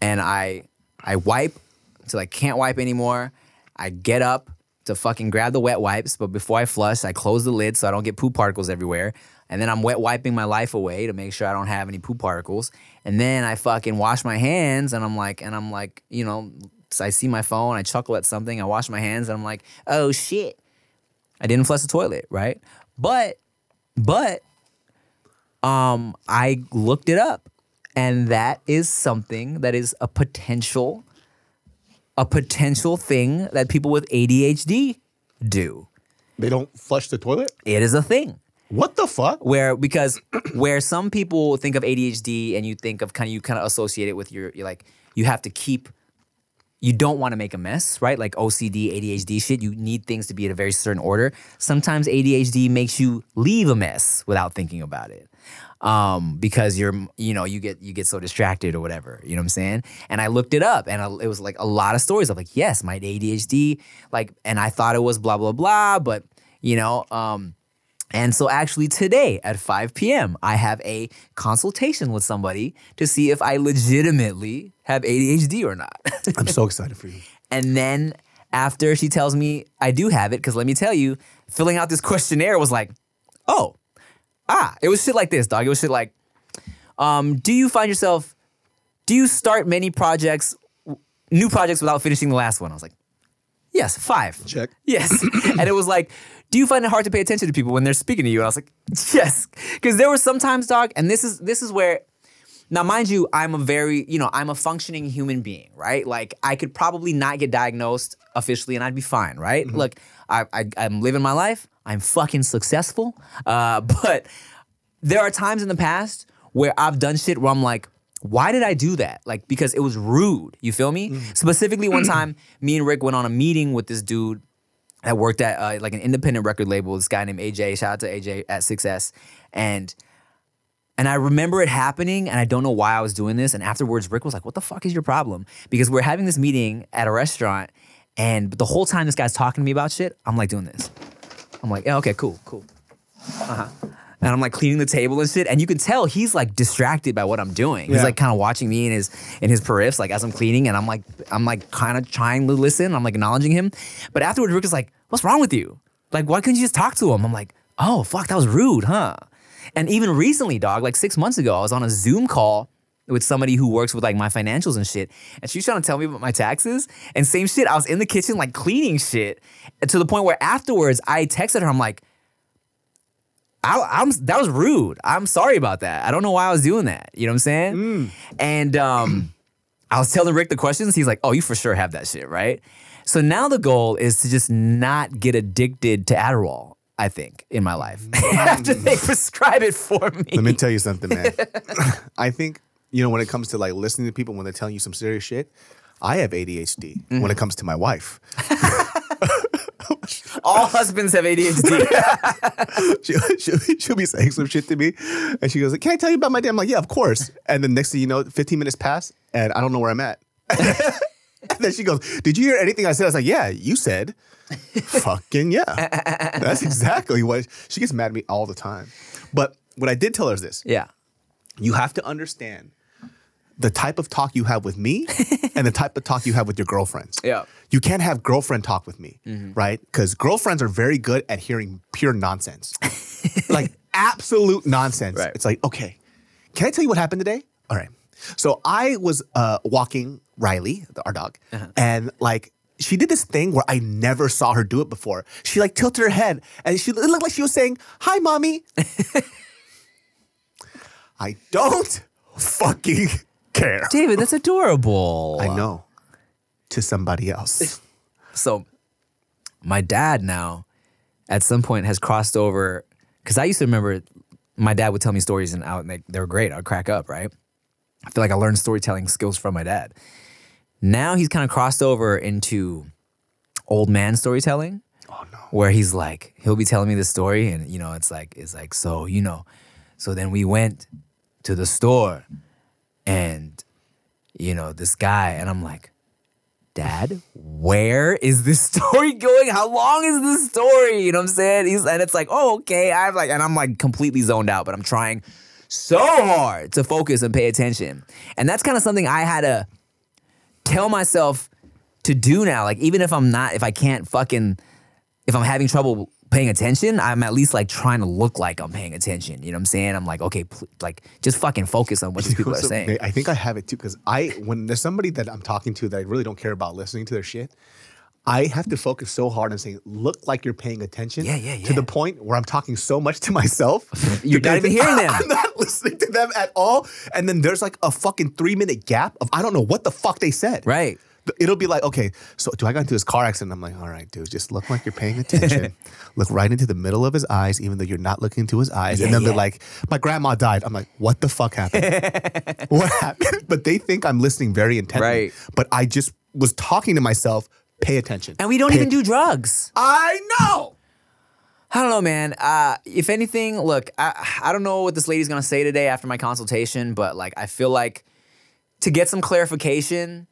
and I I wipe until I can't wipe anymore. I get up to fucking grab the wet wipes, but before I flush, I close the lid so I don't get poop particles everywhere. And then I'm wet wiping my life away to make sure I don't have any poop particles. And then I fucking wash my hands and I'm like, and I'm like, you know, so I see my phone, I chuckle at something, I wash my hands, and I'm like, oh shit. I didn't flush the toilet, right? But, but, um, I looked it up, and that is something that is a potential, a potential thing that people with ADHD do. They don't flush the toilet. It is a thing What the fuck? where because where some people think of ADHD and you think of kind of you kind of associate it with your you're like you have to keep you don't want to make a mess, right? Like OCD, ADHD shit, you need things to be in a very certain order. Sometimes ADHD makes you leave a mess without thinking about it. Um, because you're, you know, you get you get so distracted or whatever. You know what I'm saying? And I looked it up, and I, it was like a lot of stories of like, yes, my ADHD, like, and I thought it was blah blah blah, but you know, um, and so, actually, today at 5 p.m., I have a consultation with somebody to see if I legitimately have ADHD or not. I'm so excited for you. and then, after she tells me I do have it, because let me tell you, filling out this questionnaire was like, oh, ah, it was shit like this, dog. It was shit like, um, do you find yourself, do you start many projects, new projects without finishing the last one? I was like, yes, five. Check. Yes. and it was like, do you find it hard to pay attention to people when they're speaking to you? And I was like, yes. Because there were sometimes, dog, and this is this is where now mind you, I'm a very, you know, I'm a functioning human being, right? Like I could probably not get diagnosed officially and I'd be fine, right? Look, I, I I'm living my life. I'm fucking successful. Uh, but there are times in the past where I've done shit where I'm like, why did I do that? Like, because it was rude. You feel me? Specifically, one time, me and Rick went on a meeting with this dude that worked at uh, like an independent record label. This guy named AJ. Shout out to AJ at 6S. And and I remember it happening, and I don't know why I was doing this. And afterwards, Rick was like, "What the fuck is your problem?" Because we're having this meeting at a restaurant, and the whole time this guy's talking to me about shit, I'm like doing this. I'm like, yeah, okay, cool, cool. Uh-huh. And I'm like cleaning the table and shit, and you can tell he's like distracted by what I'm doing. He's like kind of watching me in his in his periffs, like as I'm cleaning, and I'm like I'm like kind of trying to listen. I'm like acknowledging him, but afterwards, Rick is like, "What's wrong with you? Like, why couldn't you just talk to him?" I'm like, "Oh fuck, that was rude, huh?" And even recently, dog, like six months ago, I was on a Zoom call with somebody who works with like my financials and shit. And she was trying to tell me about my taxes. And same shit, I was in the kitchen like cleaning shit to the point where afterwards I texted her, I'm like, I, I'm that was rude. I'm sorry about that. I don't know why I was doing that. You know what I'm saying? And um, I was telling Rick the questions. He's like, "Oh, you for sure have that shit, right?" So now the goal is to just not get addicted to Adderall. I think in my life after they prescribe it for me. Let me tell you something, man. I think you know when it comes to like listening to people when they're telling you some serious shit. I have ADHD Mm-hmm. when it comes to my wife. All husbands have ADHD. She'll, she'll, she'll be saying some shit to me, and she goes, "Can I tell you about my day?" I'm like, "Yeah, of course." And then next thing you know, 15 minutes pass, and I don't know where I'm at. and then she goes, "Did you hear anything I said?" I was like, "Yeah, you said." Fucking yeah. That's exactly what she gets mad at me all the time. But what I did tell her is this: yeah. you have to understand the type of talk you have with me and the type of talk you have with your girlfriends. Yeah. You can't have girlfriend talk with me, right? Because girlfriends are very good at hearing pure nonsense, like absolute nonsense. Right. It's like, okay, can I tell you what happened today? All right. So I was uh, walking Riley, our dog, and like she did this thing where I never saw her do it before. She like tilted her head and she it looked like she was saying, "Hi, mommy." I don't fucking care. David, that's adorable. I know. To somebody else. So, my dad now, at some point, has crossed over. Because I used to remember, my dad would tell me stories, and, out, and they, they were great. I'd crack up, right? I feel like I learned storytelling skills from my dad. Now he's kind of crossed over into old man storytelling. Oh no. where he's like, he'll be telling me the story, and you know, it's like, it's like, so you know, so then we went to the store, and you know, this guy, and I'm like, Dad, where is this story going? How long is this story? You know what I'm saying? He's, and it's like, oh, okay. I'm like, and I'm like completely zoned out, but I'm trying so hard to focus and pay attention. And that's kind of something I had to tell myself to do now. Like, even if I'm not, if I can't fucking, if I'm having trouble paying attention, I'm at least like trying to look like I'm paying attention. You know what I'm saying? I'm like, okay, pl- like just fucking focus on what these people are So, saying. I think I have it too because I when there's somebody that I'm talking to that I really don't care about listening to their shit. I have to focus so hard and saying, look like you're paying attention. Yeah, yeah, yeah. To the point where I'm talking so much to myself. You're not even hearing them. I'm not listening to them at all. And then there's like a fucking three minute gap of I don't know what the fuck they said. Right. It'll be like, okay, so do I got into this car accident? I'm like, all right, dude, just look like you're paying attention. look right into the middle of his eyes, even though you're not looking into his eyes. and Yeah, then they're like, my grandma died. I'm like, what the fuck happened? what happened? But they think I'm listening very intently. Right. But I just was talking to myself, pay attention. And we don't even do drugs. I know. I don't know, man. Uh, if anything, look, I, I don't know what this lady's gonna say today after my consultation, but like, I feel like to get some clarification,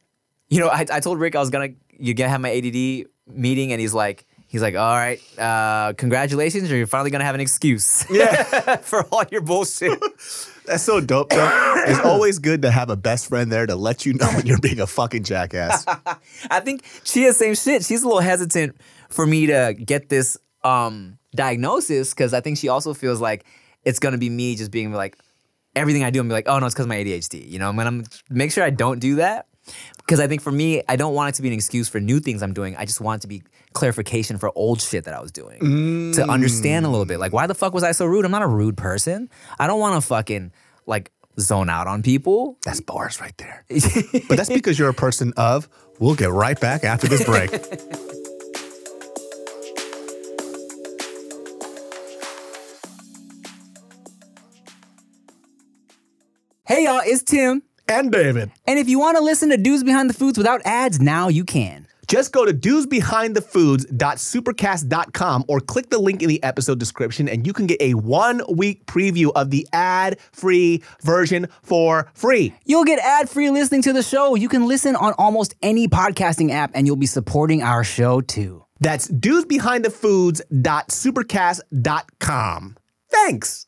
you know, I, I told Rick I was gonna you gonna have my ADD meeting, and he's like, he's like, all right, uh, congratulations, or you're finally gonna have an excuse, Yeah. for all your bullshit. That's so dope, though. it's always good to have a best friend there to let you know when you're being a fucking jackass. I think she has same shit. She's a little hesitant for me to get this um diagnosis because I think she also feels like it's gonna be me just being like everything I do and be like, oh no, it's because of my ADHD. You know, I'm gonna make sure I don't do that because I think for me, I don't want it to be an excuse for new things I'm doing. I just want it to be clarification for old shit that I was doing to understand a little bit. Like, why the fuck was I so rude? I'm not a rude person. I don't want to fucking like zone out on people. That's bars right there. but that's because you're a person of, we'll get right back after this break. hey y'all, it's Tim. And David. And if you want to listen to Dudes Behind the Foods without ads, now you can. Just go to dudesbehindthefoods.supercast.com or click the link in the episode description and you can get a one week preview of the ad free version for free. You'll get ad free listening to the show. You can listen on almost any podcasting app, and you'll be supporting our show too. That's dudesbehindthefoods.supercast.com. Thanks.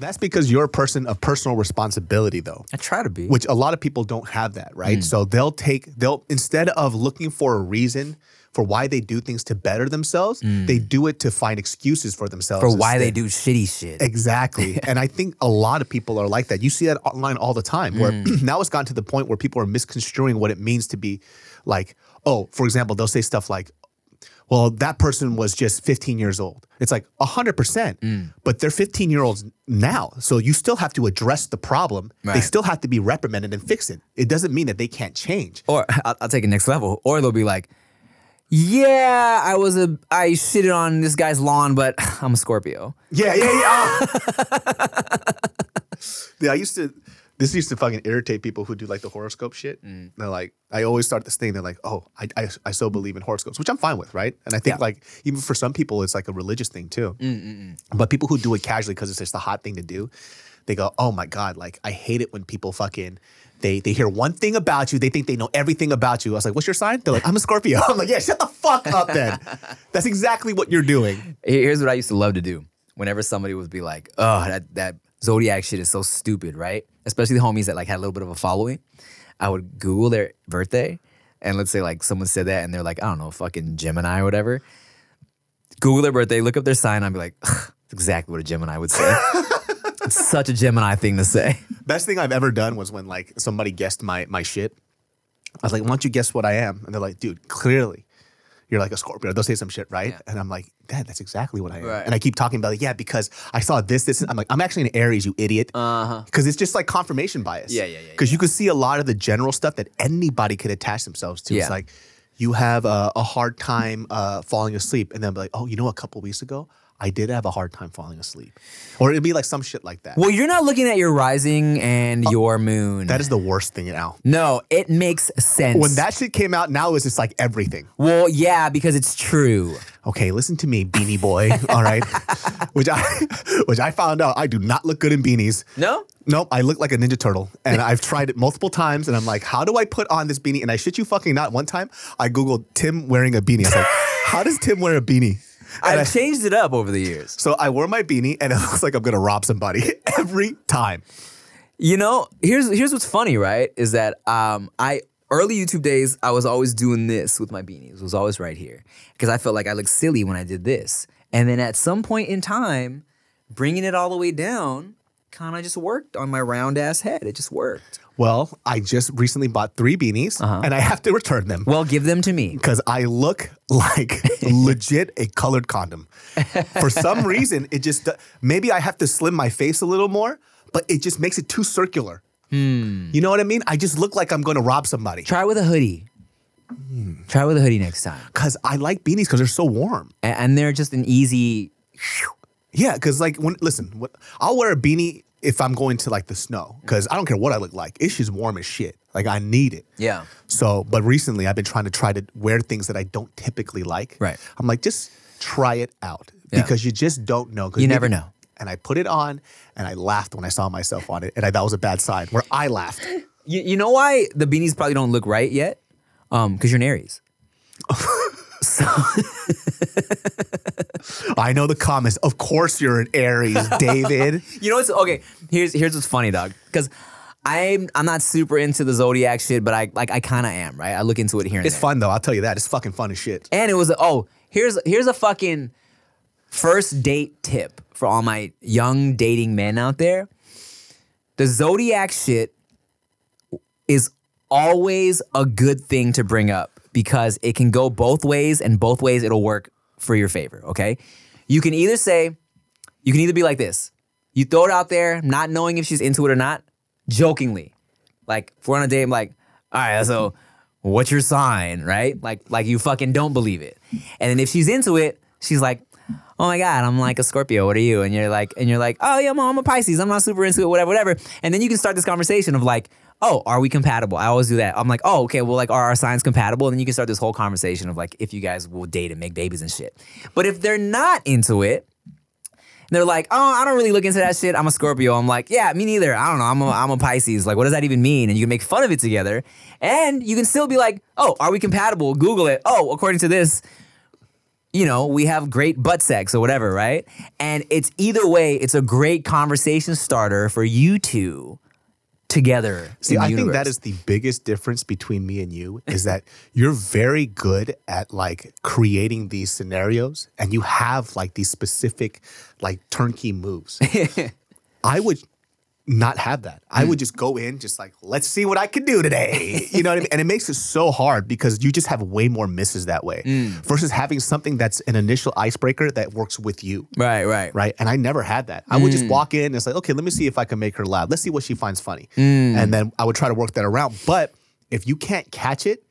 That's because you're a person of personal responsibility, though. I try to be. which a lot of people don't have that, right? Hmm. So they'll take they'll instead of looking for a reason for why they do things to better themselves, they do it to find excuses for themselves for why they do shitty shit. Exactly. and I think a lot of people are like that. You see that online all the time where Mm. now it's gotten to the point where people are misconstruing what it means to be like, oh, for example, they'll say stuff like, well, that person was just 15 years old. It's like 100%, Mm. but they're 15 year olds now. So you still have to address the problem. They still have to be reprimanded and fix it. It doesn't mean that they can't change. Or I'll, I'll take it next level. Or they'll be like, "Yeah, I was a I shitted on this guy's lawn, but I'm a Scorpio." Yeah, yeah, yeah. yeah, I used to. This used to fucking irritate people who do like the horoscope shit. Mm. They're like, I always start this thing. They're like, oh, I, I, I so believe in horoscopes, which I'm fine with, right? And I think Yeah. like even for some people, it's like a religious thing too. Mm, But people who do it casually because it's just the hot thing to do, they go, oh my god, like I hate it when people fucking. They, they hear one thing about you, they think they know everything about you. I was like, what's your sign? They're like, I'm a Scorpio. I'm like, yeah, shut the fuck up then. That's exactly what you're doing. Here's what I used to love to do. Whenever somebody would be like, "Oh, that that zodiac shit is so stupid," right? Especially the homies that like had a little bit of a following, I would Google their birthday, and let's say like someone said that, and they're like, I don't know, fucking Gemini or whatever. Google their birthday, look up their sign. I'd be like, that's exactly what a Gemini would say. it's such a Gemini thing to say. Best thing I've ever done was when like somebody guessed my my shit. I was like, "Why don't you guess what I am?" And they're like, "Dude, clearly, you're like a Scorpio." They'll say some shit, right? And I'm like, "Dad, that's exactly what I am." Right. And I keep talking about it. Yeah, because I saw this, this. and I'm like, I'm actually an Aries, you idiot. Because it's just like confirmation bias. Yeah, yeah, yeah, Because you can see a lot of the general stuff that anybody could attach themselves to. Yeah. It's like you have a, a hard time uh, falling asleep, and then be like, "Oh, you know, a couple weeks ago." I did have a hard time falling asleep, or it'd be like some shit like that. Well, you're not looking at your rising and oh, your moon. that is the worst thing now. no, it makes sense. When that shit came out, now it's just like everything. well, yeah, because it's true. Okay, listen to me, beanie boy. all right, which I which I found out I do not look good in beanies. No, Nope, I look like a Ninja Turtle. And I've tried it multiple times. And I'm like, how do I put on this beanie? And I shit you fucking not. One time I Googled Tim wearing a beanie. I was like, how does Tim wear a beanie? I've I- changed it up over the years. so I wore my beanie and it looks like I'm gonna rob somebody every time. You know, here's here's what's funny, right? Is that um I early YouTube days I was always doing this with my beanies. It was always right here because I felt like I looked silly when I did this. And then at some point in time, bringing it all the way down kind of just worked on my round ass head. It just worked. Well, I just recently bought three beanies uh-huh. and I have to return them. Well, give them to me. because I look like legit a colored condom. For some reason, it just maybe I have to slim my face a little more, but it just makes it too circular. Hmm. You know what I mean? I just look like I'm going to rob somebody Try with a hoodie. Hmm. Try with a hoodie next time. because I like beanies because they're so warm. And they're just an easy. Yeah, because like when listen, I'll wear a beanie if I'm going to like the snow because I don't care what I look like. It's just warm as shit. Like I need it. Yeah. So, but recently I've been trying to try to wear things that I don't typically like. Right. I'm like, just try it out Yeah. because you just don't know. You never know. And I put it on and I laughed when I saw myself on it. And I, that was a bad sign where I laughed. You, you know why the beanies probably don't look right yet? Um, because you're an Aries. so I know the comments. Of course you're an Aries, David. You know what's okay? Here's here's what's funny, dog. Because I'm I'm not super into the zodiac shit, but I like I kind of am, right? I look into it here and It's there. fun though. I'll tell you that. It's fucking fun as shit. And it was oh here's here's a fucking first date tip for all my young dating men out there. The zodiac shit is always a good thing to bring up because it can go both ways and both ways it'll work for your favor, okay? You can either say, you can either be like this. You throw it out there, not knowing if she's into it or not, jokingly. Like, if we're on a date, I'm like, all right, so what's your sign, right? Like, like you fucking don't believe it. And then if she's into it, she's like, oh my God, I'm like a Scorpio. What are you? And you're like, and you're like, oh yeah, mom, I'm a Pisces. I'm not super into it, whatever, whatever. And then you can start this conversation of like, oh, are we compatible? I always do that. I'm like, oh, okay, well, like, are our signs compatible? And then you can start this whole conversation of like, if you guys will date and make babies and shit. But if they're not into it, they're like, oh, I don't really look into that shit. I'm a Scorpio. I'm like, yeah, me neither. I don't know. I'm a, I'm a Pisces. Like, what does that even mean? And you can make fun of it together. And you can still be like, oh, are we compatible? Google it. Oh, according to this, you know, we have great butt sex or whatever, right? And it's either way, it's a great conversation starter for you two together. See, I think that is the biggest difference between me and you is that you're very good at like creating these scenarios and you have like these specific like turnkey moves. I would not have that. I would hmm. just go in just like, let's see what I can do today. You know what I mean? And it makes it so hard because you just have way more misses that way hmm. versus having something that's an initial icebreaker that works with you right, right, right? And I never had that. I would just hmm. walk in and it's like, okay, let me see if I can make her laugh. Let's see what she finds funny, and then I would try to work that around. But if you can't catch it,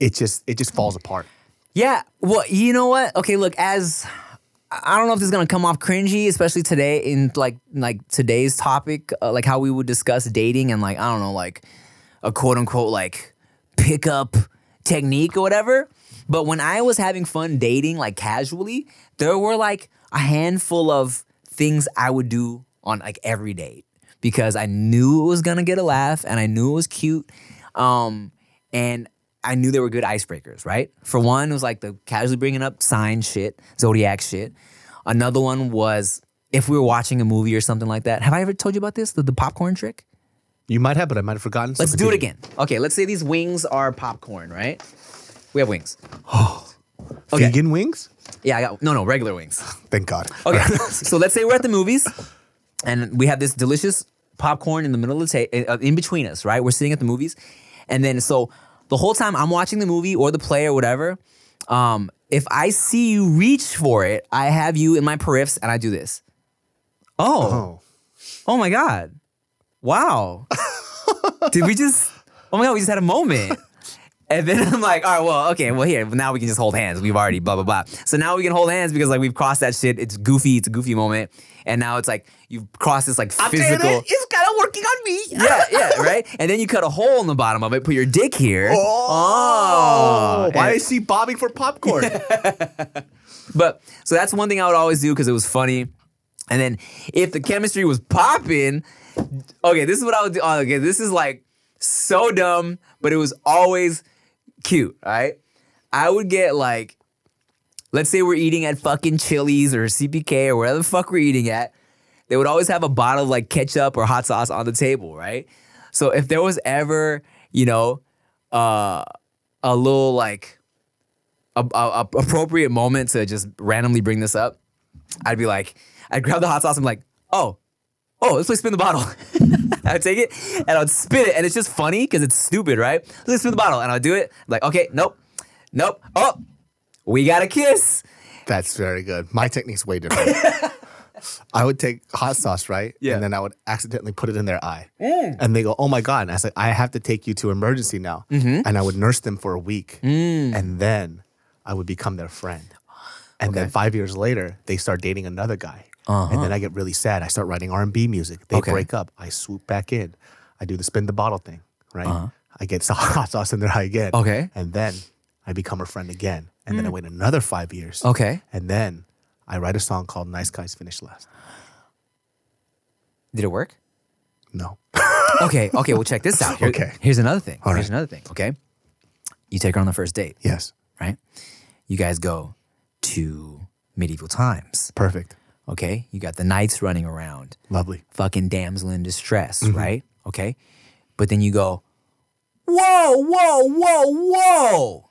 it just it just falls apart. Yeah. Well, you know what? Okay, look, as I don't know if this is gonna come off cringy, especially today in like like today's topic, uh, like how we would discuss dating and like I don't know, like a quote unquote like pickup technique or whatever. But when I was having fun dating, like casually, there were like a handful of things I would do on like every date because I knew it was gonna get a laugh and I knew it was cute. Um, and I knew they were good icebreakers, right? For one, it was like the casually bringing up sign shit, zodiac shit. Another one was if we were watching a movie or something like that. Have I ever told you about this? The, the popcorn trick? You might have, but I might have forgotten. Let's do it again. Okay, let's say these wings are popcorn, right? We have wings. Oh, okay. Vegan wings? Yeah, I got no, no, regular wings. Thank God. Okay, so let's say we're at the movies, and we have this delicious popcorn in the middle of the uh, in between us, right? We're sitting at the movies, and then so the whole time I'm watching the movie or the play or whatever. Um, if I see you reach for it, I have you in my periffs, and I do this. Oh, Oh, oh my god, wow! Did we just? Oh my god, we just had a moment. And then I'm like, all right, well, okay, well, here, now we can just hold hands. We've already blah, blah, blah. So now we can hold hands because, like, we've crossed that shit. It's goofy. It's a goofy moment. And now it's like, you've crossed this, like, physical. Me. yeah, yeah, right? And then you cut a hole in the bottom of it, put your dick here. Oh, oh why And- is she bobbing for popcorn? But so that's one thing I would always do because it was funny. And then if the chemistry was popping, okay, this is what I would do. oh, Okay, this is like so dumb, but it was always cute, all right? I would get like, let's say we're eating at fucking Chili's or CPK or wherever the fuck we're eating at. They would always have a bottle of like ketchup or hot sauce on the table, right? So if there was ever, you know, uh, a little like a, a, a appropriate moment to just randomly bring this up, I'd be like, I'd grab the hot sauce I'm like, oh, oh, let's play spin the bottle. I'd take it and I'd spin it, and it's just funny because it's stupid, right? Let's spin the bottle, and I'd do it. like, okay, nope, nope, oh, we got a kiss. That's very good. My technique's way different. I would take hot sauce, right? Yeah. And then I would accidentally put it in their eye. Mm. And they go, oh my God. And I said, I have to take you to emergency now. Mm-hmm. And I would nurse them for a week. Mm. And then I would become their friend. And then five years later, they start dating another guy. And then uh-huh. I get really sad. I start writing R&B music. They Okay. break up. I swoop back in. I do the spin the bottle thing, right? Uh-huh. I get hot sauce in their eye again. Okay. And then I become her friend again. And then I mm. wait another five years. Okay. And then I write a song called Nice Guys Finish Last. Did it work? No. Okay, okay, well, check this out. Here- Okay. Here's another thing. All Here's right. another thing, okay? You take her on the first date, Yes. right? You guys go to medieval times, Perfect. okay? You got the knights running around, Lovely. fucking damsel in distress, mm-hmm. right? Okay? But then you go, whoa, whoa, whoa, whoa.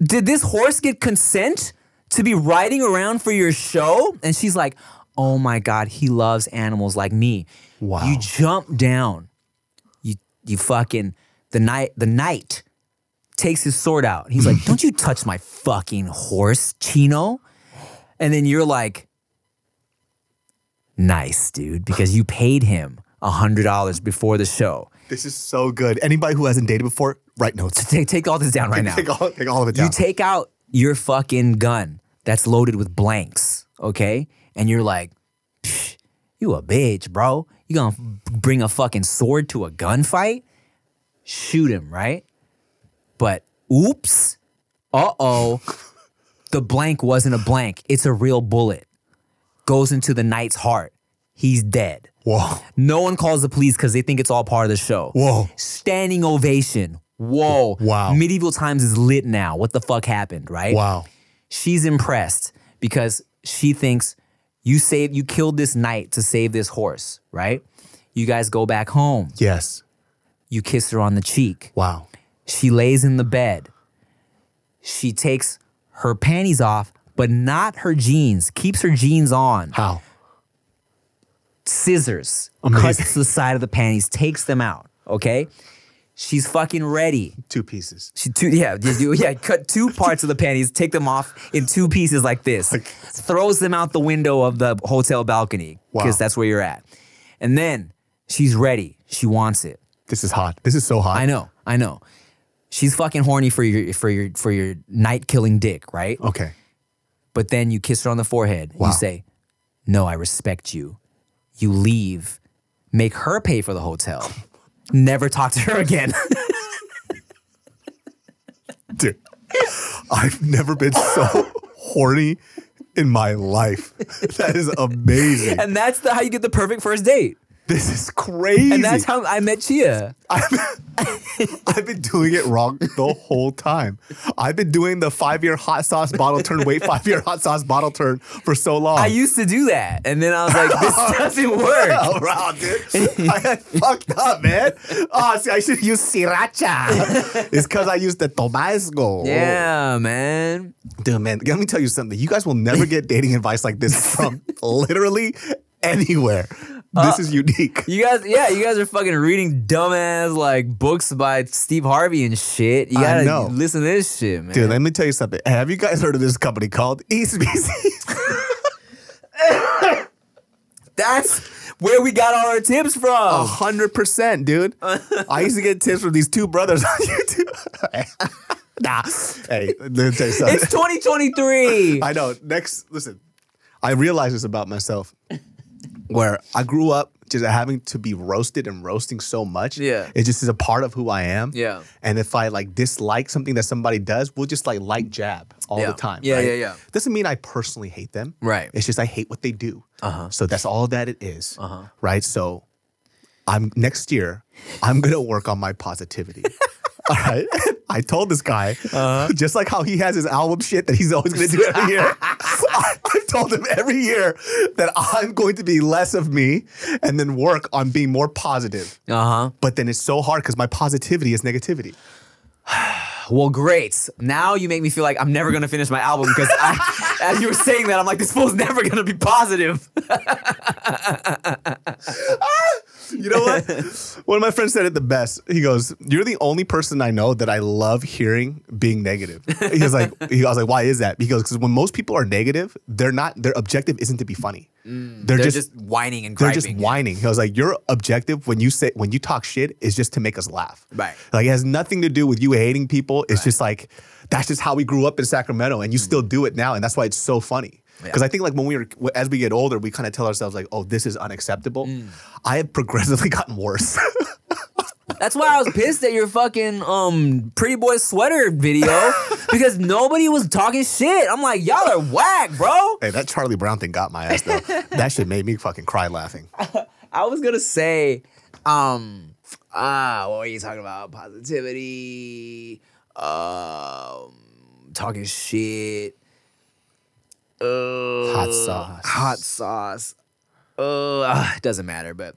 Did this horse get consent to be riding around for your show? And she's like, oh my God, he loves animals like me. Wow. You jump down. You you fucking the knight the knight takes his sword out. He's like, Don't you touch my fucking horse, Chino. And then you're like, nice, dude, because you paid him a hundred dollars before the show. This is so good. Anybody who hasn't dated before, write notes. Take take all this down right now. Take all, take all of it down. You take out your fucking gun that's loaded with blanks, okay? And you're like, you a bitch, bro. You gonna bring a fucking sword to a gunfight? Shoot him, right? But oops, uh oh, the blank wasn't a blank. It's a real bullet. Goes into the knight's heart. He's dead. Whoa. No one calls the police because they think it's all part of the show. Whoa. Standing ovation. Whoa. Wow. Medieval times is lit now. What the fuck happened, right? Wow. She's impressed because she thinks you saved, you killed this knight to save this horse, right? You guys go back home. Yes. You kiss her on the cheek. Wow. She lays in the bed. She takes her panties off, but not her jeans. Keeps her jeans on. How? Scissors. Amazing. Cuts the side of the panties, takes them out. Okay? She's fucking ready. Two pieces. She two yeah do- yeah cut two parts of the panties, take them off in two pieces like this, throws them out the window of the hotel balcony because Wow. that's where you're at, and then she's ready. She wants it. This is hot. This is so hot. I know, I know. She's fucking horny for your for your for your night killing dick, right? Okay. But then you kiss her on the forehead. Wow. You say, "No, I respect you." You leave, make her pay for the hotel. Never talk to her again. Dude. I've never been so horny in my life. That is amazing. and that's the, how you get the perfect first date. This is crazy. And that's how I met Chia. I've, I've been doing it wrong the whole time. I've been doing the five year hot sauce bottle turn, wait, five year hot sauce bottle turn for so long. I used to do that, and then I was like, "This doesn't work." Oh, wow, dude. I fucked up, man. Oh, see, I should use sriracha. it's because I used the Tabasco. Yeah, man. Dude, man, let me tell you something. You guys will never get dating advice like this from literally anywhere. This uh, is unique. You guys, yeah, you guys are fucking reading dumbass like books by Steve Harvey and shit. You gotta know. listen to this shit, man. Dude, let me tell you something. Have you guys heard of this company called East BC? That's where we got all our tips from. A hundred percent, dude. I used to get tips from these two brothers on YouTube. nah, hey, let me tell you something. It's 2023. I know. Next, listen. I realize this about myself, where I grew up just having to be roasted and roasting so much. Yeah. it just is a part of who I am. Yeah. and if I like dislike something that somebody does, we'll just like light jab all Yeah. the time. Yeah, right? yeah, yeah. Doesn't mean I personally hate them. Right. It's just I hate what they do. Uh-huh. So that's all that it is. Uh-huh. Right. So I'm next year. I'm gonna work on my positivity. All right. I told this guy, Uh-huh. just like how he has his album shit that he's always going to do every year. I, I've told him every year that I'm going to be less of me and then work on being more positive. Uh huh. But then it's so hard because my positivity is negativity. Well, great. Now you make me feel like I'm never gonna finish my album because I, as you were saying that, I'm like, this fool's never gonna be positive. You know what? One of my friends said it the best. He goes, "You're the only person I know that I love hearing being negative." He was like, he, I was like, "Why is that?" He goes, "Because when most people are negative, they're not. Their objective isn't to be funny. they're, Mm, They're just, just, whining and they're just whining." He was like, "Your objective when you say when you talk shit is just to make us laugh. Right. Like it has nothing to do with you hating people. It's just like that's just how we grew up in Sacramento, and you still do it now, and that's why it's so funny." Because Yeah. I think like when we were as we get older, we kind of tell ourselves like, "Oh, this is unacceptable." Mm. I have progressively gotten worse. That's why I was pissed at your fucking um pretty boy sweater video because nobody was talking shit. I'm like, y'all are whack, bro. hey, that Charlie Brown thing got my ass though. that shit made me fucking cry laughing. I was gonna say, um, ah, what were you talking about? Positivity, um, talking shit. Uh, Hot sauce. Hot sauce. Uh, ah, it doesn't matter, but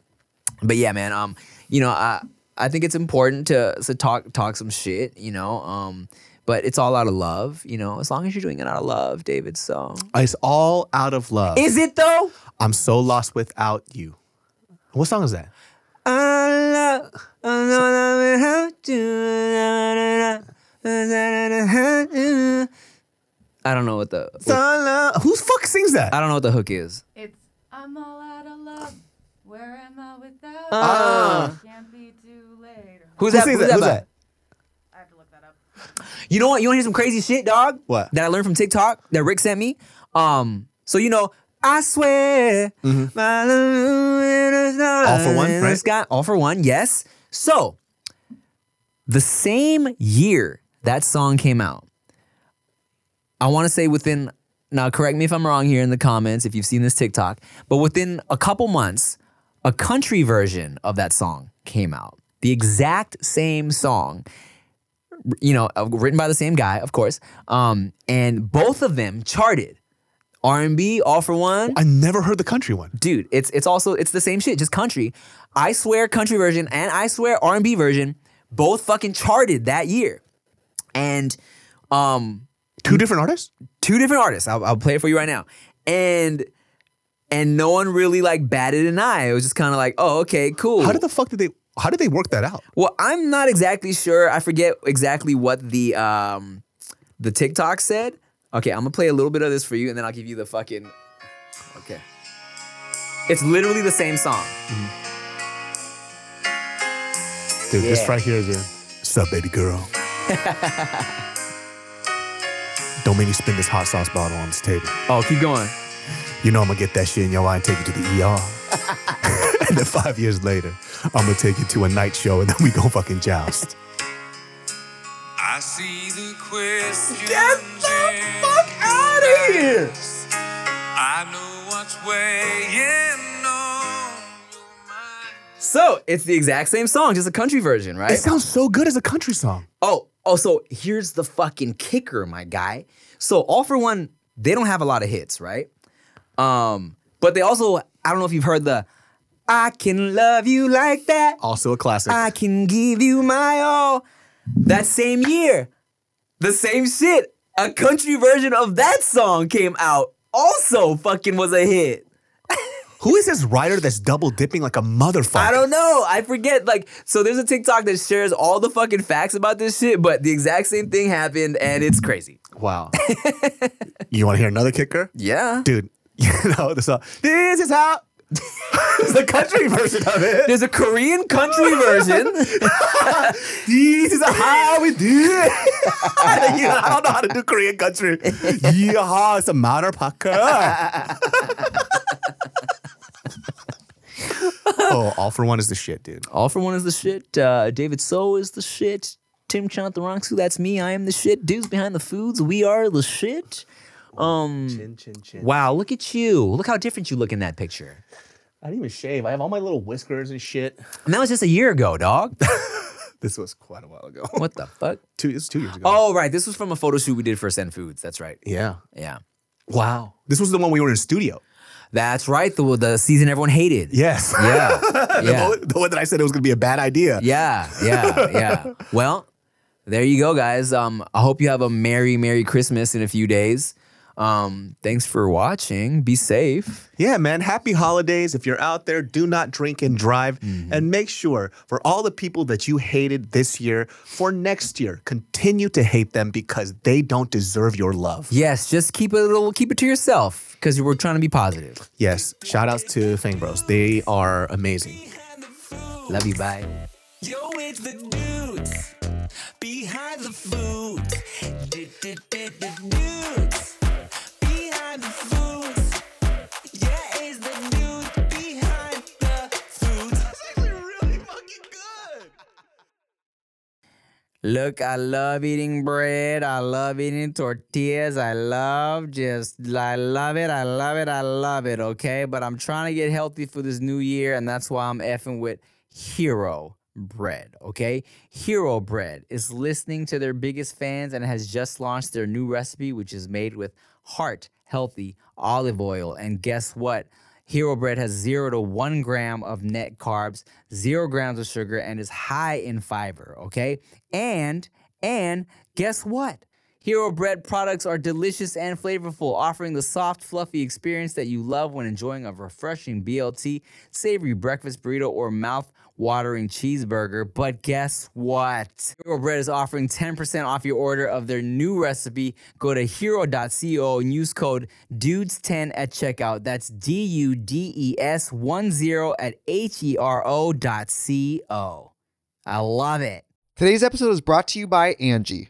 but yeah, man. Um, you know, I I think it's important to to talk talk some shit. You know, um, but it's all out of love. You know, as long as you're doing it out of love, David. So It's all out of love. is it though? I'm so lost without you. What song is that? I love, I love how to- I don't know what the Who the fuck sings that? I don't know what the hook is. It's I'm all out of love. Where am I without Ah. you? Can't be too late. Who's Who that? sings Who's that? that? Who's by? that? I have to look that up. You know what? You want to hear some crazy shit, dog? What? That I learned from TikTok that Rick sent me. Um, so you know, I swear, my love is not All-4-One, in the right? sky. All-4-One, yes. So the same year that song came out, I want to say within now, correct me if I'm wrong here in the comments if you've seen this TikTok, but within a couple months, a country version of that song came out. The exact same song you know, uh, written by the same guy, of course. Um, and both of them charted. R&B, All-4-One. I never heard the country one. Dude, it's it's also it's the same shit, just country. I swear country version and I swear R&B version both fucking charted that year. And um Two different artists? two different artists. I'll, I'll play it for you right now. And and no one really like batted an eye. It was just kind of like, oh, okay, cool. How did the fuck did they how did they work that out? Well, I'm not exactly sure. I forget exactly what the um the TikTok said. Okay, I'm gonna play a little bit of this for you, and then I'll give you the fucking. Okay. It's literally the same song. Dude, this right here is a What's up, baby girl? Don't make me spin this hot sauce bottle on this table. Oh, keep going. You know I'm gonna get that shit in your eye and take you to the ER. and then five years later, I'm gonna take you to a night show and then we go fucking joust. I see the questions. Get the fuck outta here! I know what's weighing on your mind. So it's the exact same song, just a country version, right? It sounds so good as a country song. Oh, oh, so here's the fucking kicker, my guy. So All-4-One, they don't have a lot of hits, right? Um, but they also, I don't know if you've heard the I can love you like that. Also a classic. I can give you my all. That same year, the same shit, a country version of that song came out. Also fucking was a hit. Who is this writer that's double dipping like a motherfucker? I don't know. I forget. Like, so there's a TikTok that shares all the fucking facts about this shit, but the exact same thing happened and it's crazy. Wow. you want to hear another kicker? Yeah. Dude, you know the song. This is how. it's the country version of it. There's a Korean country version. This is how we do it. I don't know how to do Korean country. Yeah, it's a matter Parker. oh, all for one is the shit, dude. All-4-One is the shit. Uh, David So is the shit. Tim Chantarangsu, that's me. I am the shit. Dudes behind the foods, we are the shit. Um, Chin, chin, chin. wow, look at you. Look how different you look in that picture. I didn't even shave. I have all my little whiskers and shit. And that was just a year ago, dog. This was quite a while ago. what the fuck? Two, it's two years ago. Oh, right. This was from a photo shoot we did for Send Foods. That's right. yeah. Yeah. Wow. This was the one we were in studio. That's right. The, the season everyone hated. Yes. Yeah. the, one, the one that I said it was going to be a bad idea. Yeah, yeah, yeah. well, there you go, guys. Um, I hope you have a merry, merry Christmas in a few days. Um, thanks for watching. Be safe. Yeah, man. Happy holidays. If you're out there, do not drink and drive. Mm-hmm. And make sure for all the people that you hated this year, for next year, continue to hate them because they don't deserve your love. Yes, just keep it a little, keep it to yourself because we're trying to be positive. Yes. Shout outs to Fung Bros. They are amazing. Love you. Bye. Yo, it's the dudes behind the food. Dudes Look, I love eating bread. I love eating tortillas. I love just, I love it. I love it. I love it. Okay. But I'm trying to get healthy for this new year. And that's why I'm effing with Hero Bread. Okay. Hero Bread is listening to their biggest fans and has just launched their new recipe, which is made with heart healthy olive oil. And guess what? Hero bread has zero to one gram of net carbs, zero grams of sugar, and is high in fiber. Okay, and and guess what? Hero bread products are delicious and flavorful, offering the soft, fluffy experience that you love when enjoying a refreshing BLT, savory breakfast burrito, or mouth watering cheeseburger. But guess what? Hero Bread is offering 10% off your order of their new recipe. Go to hero.co and use code DUDES10 at checkout. That's D U D E S 1 0 at H E R O dot C O. I love it. Today's episode is brought to you by Angi.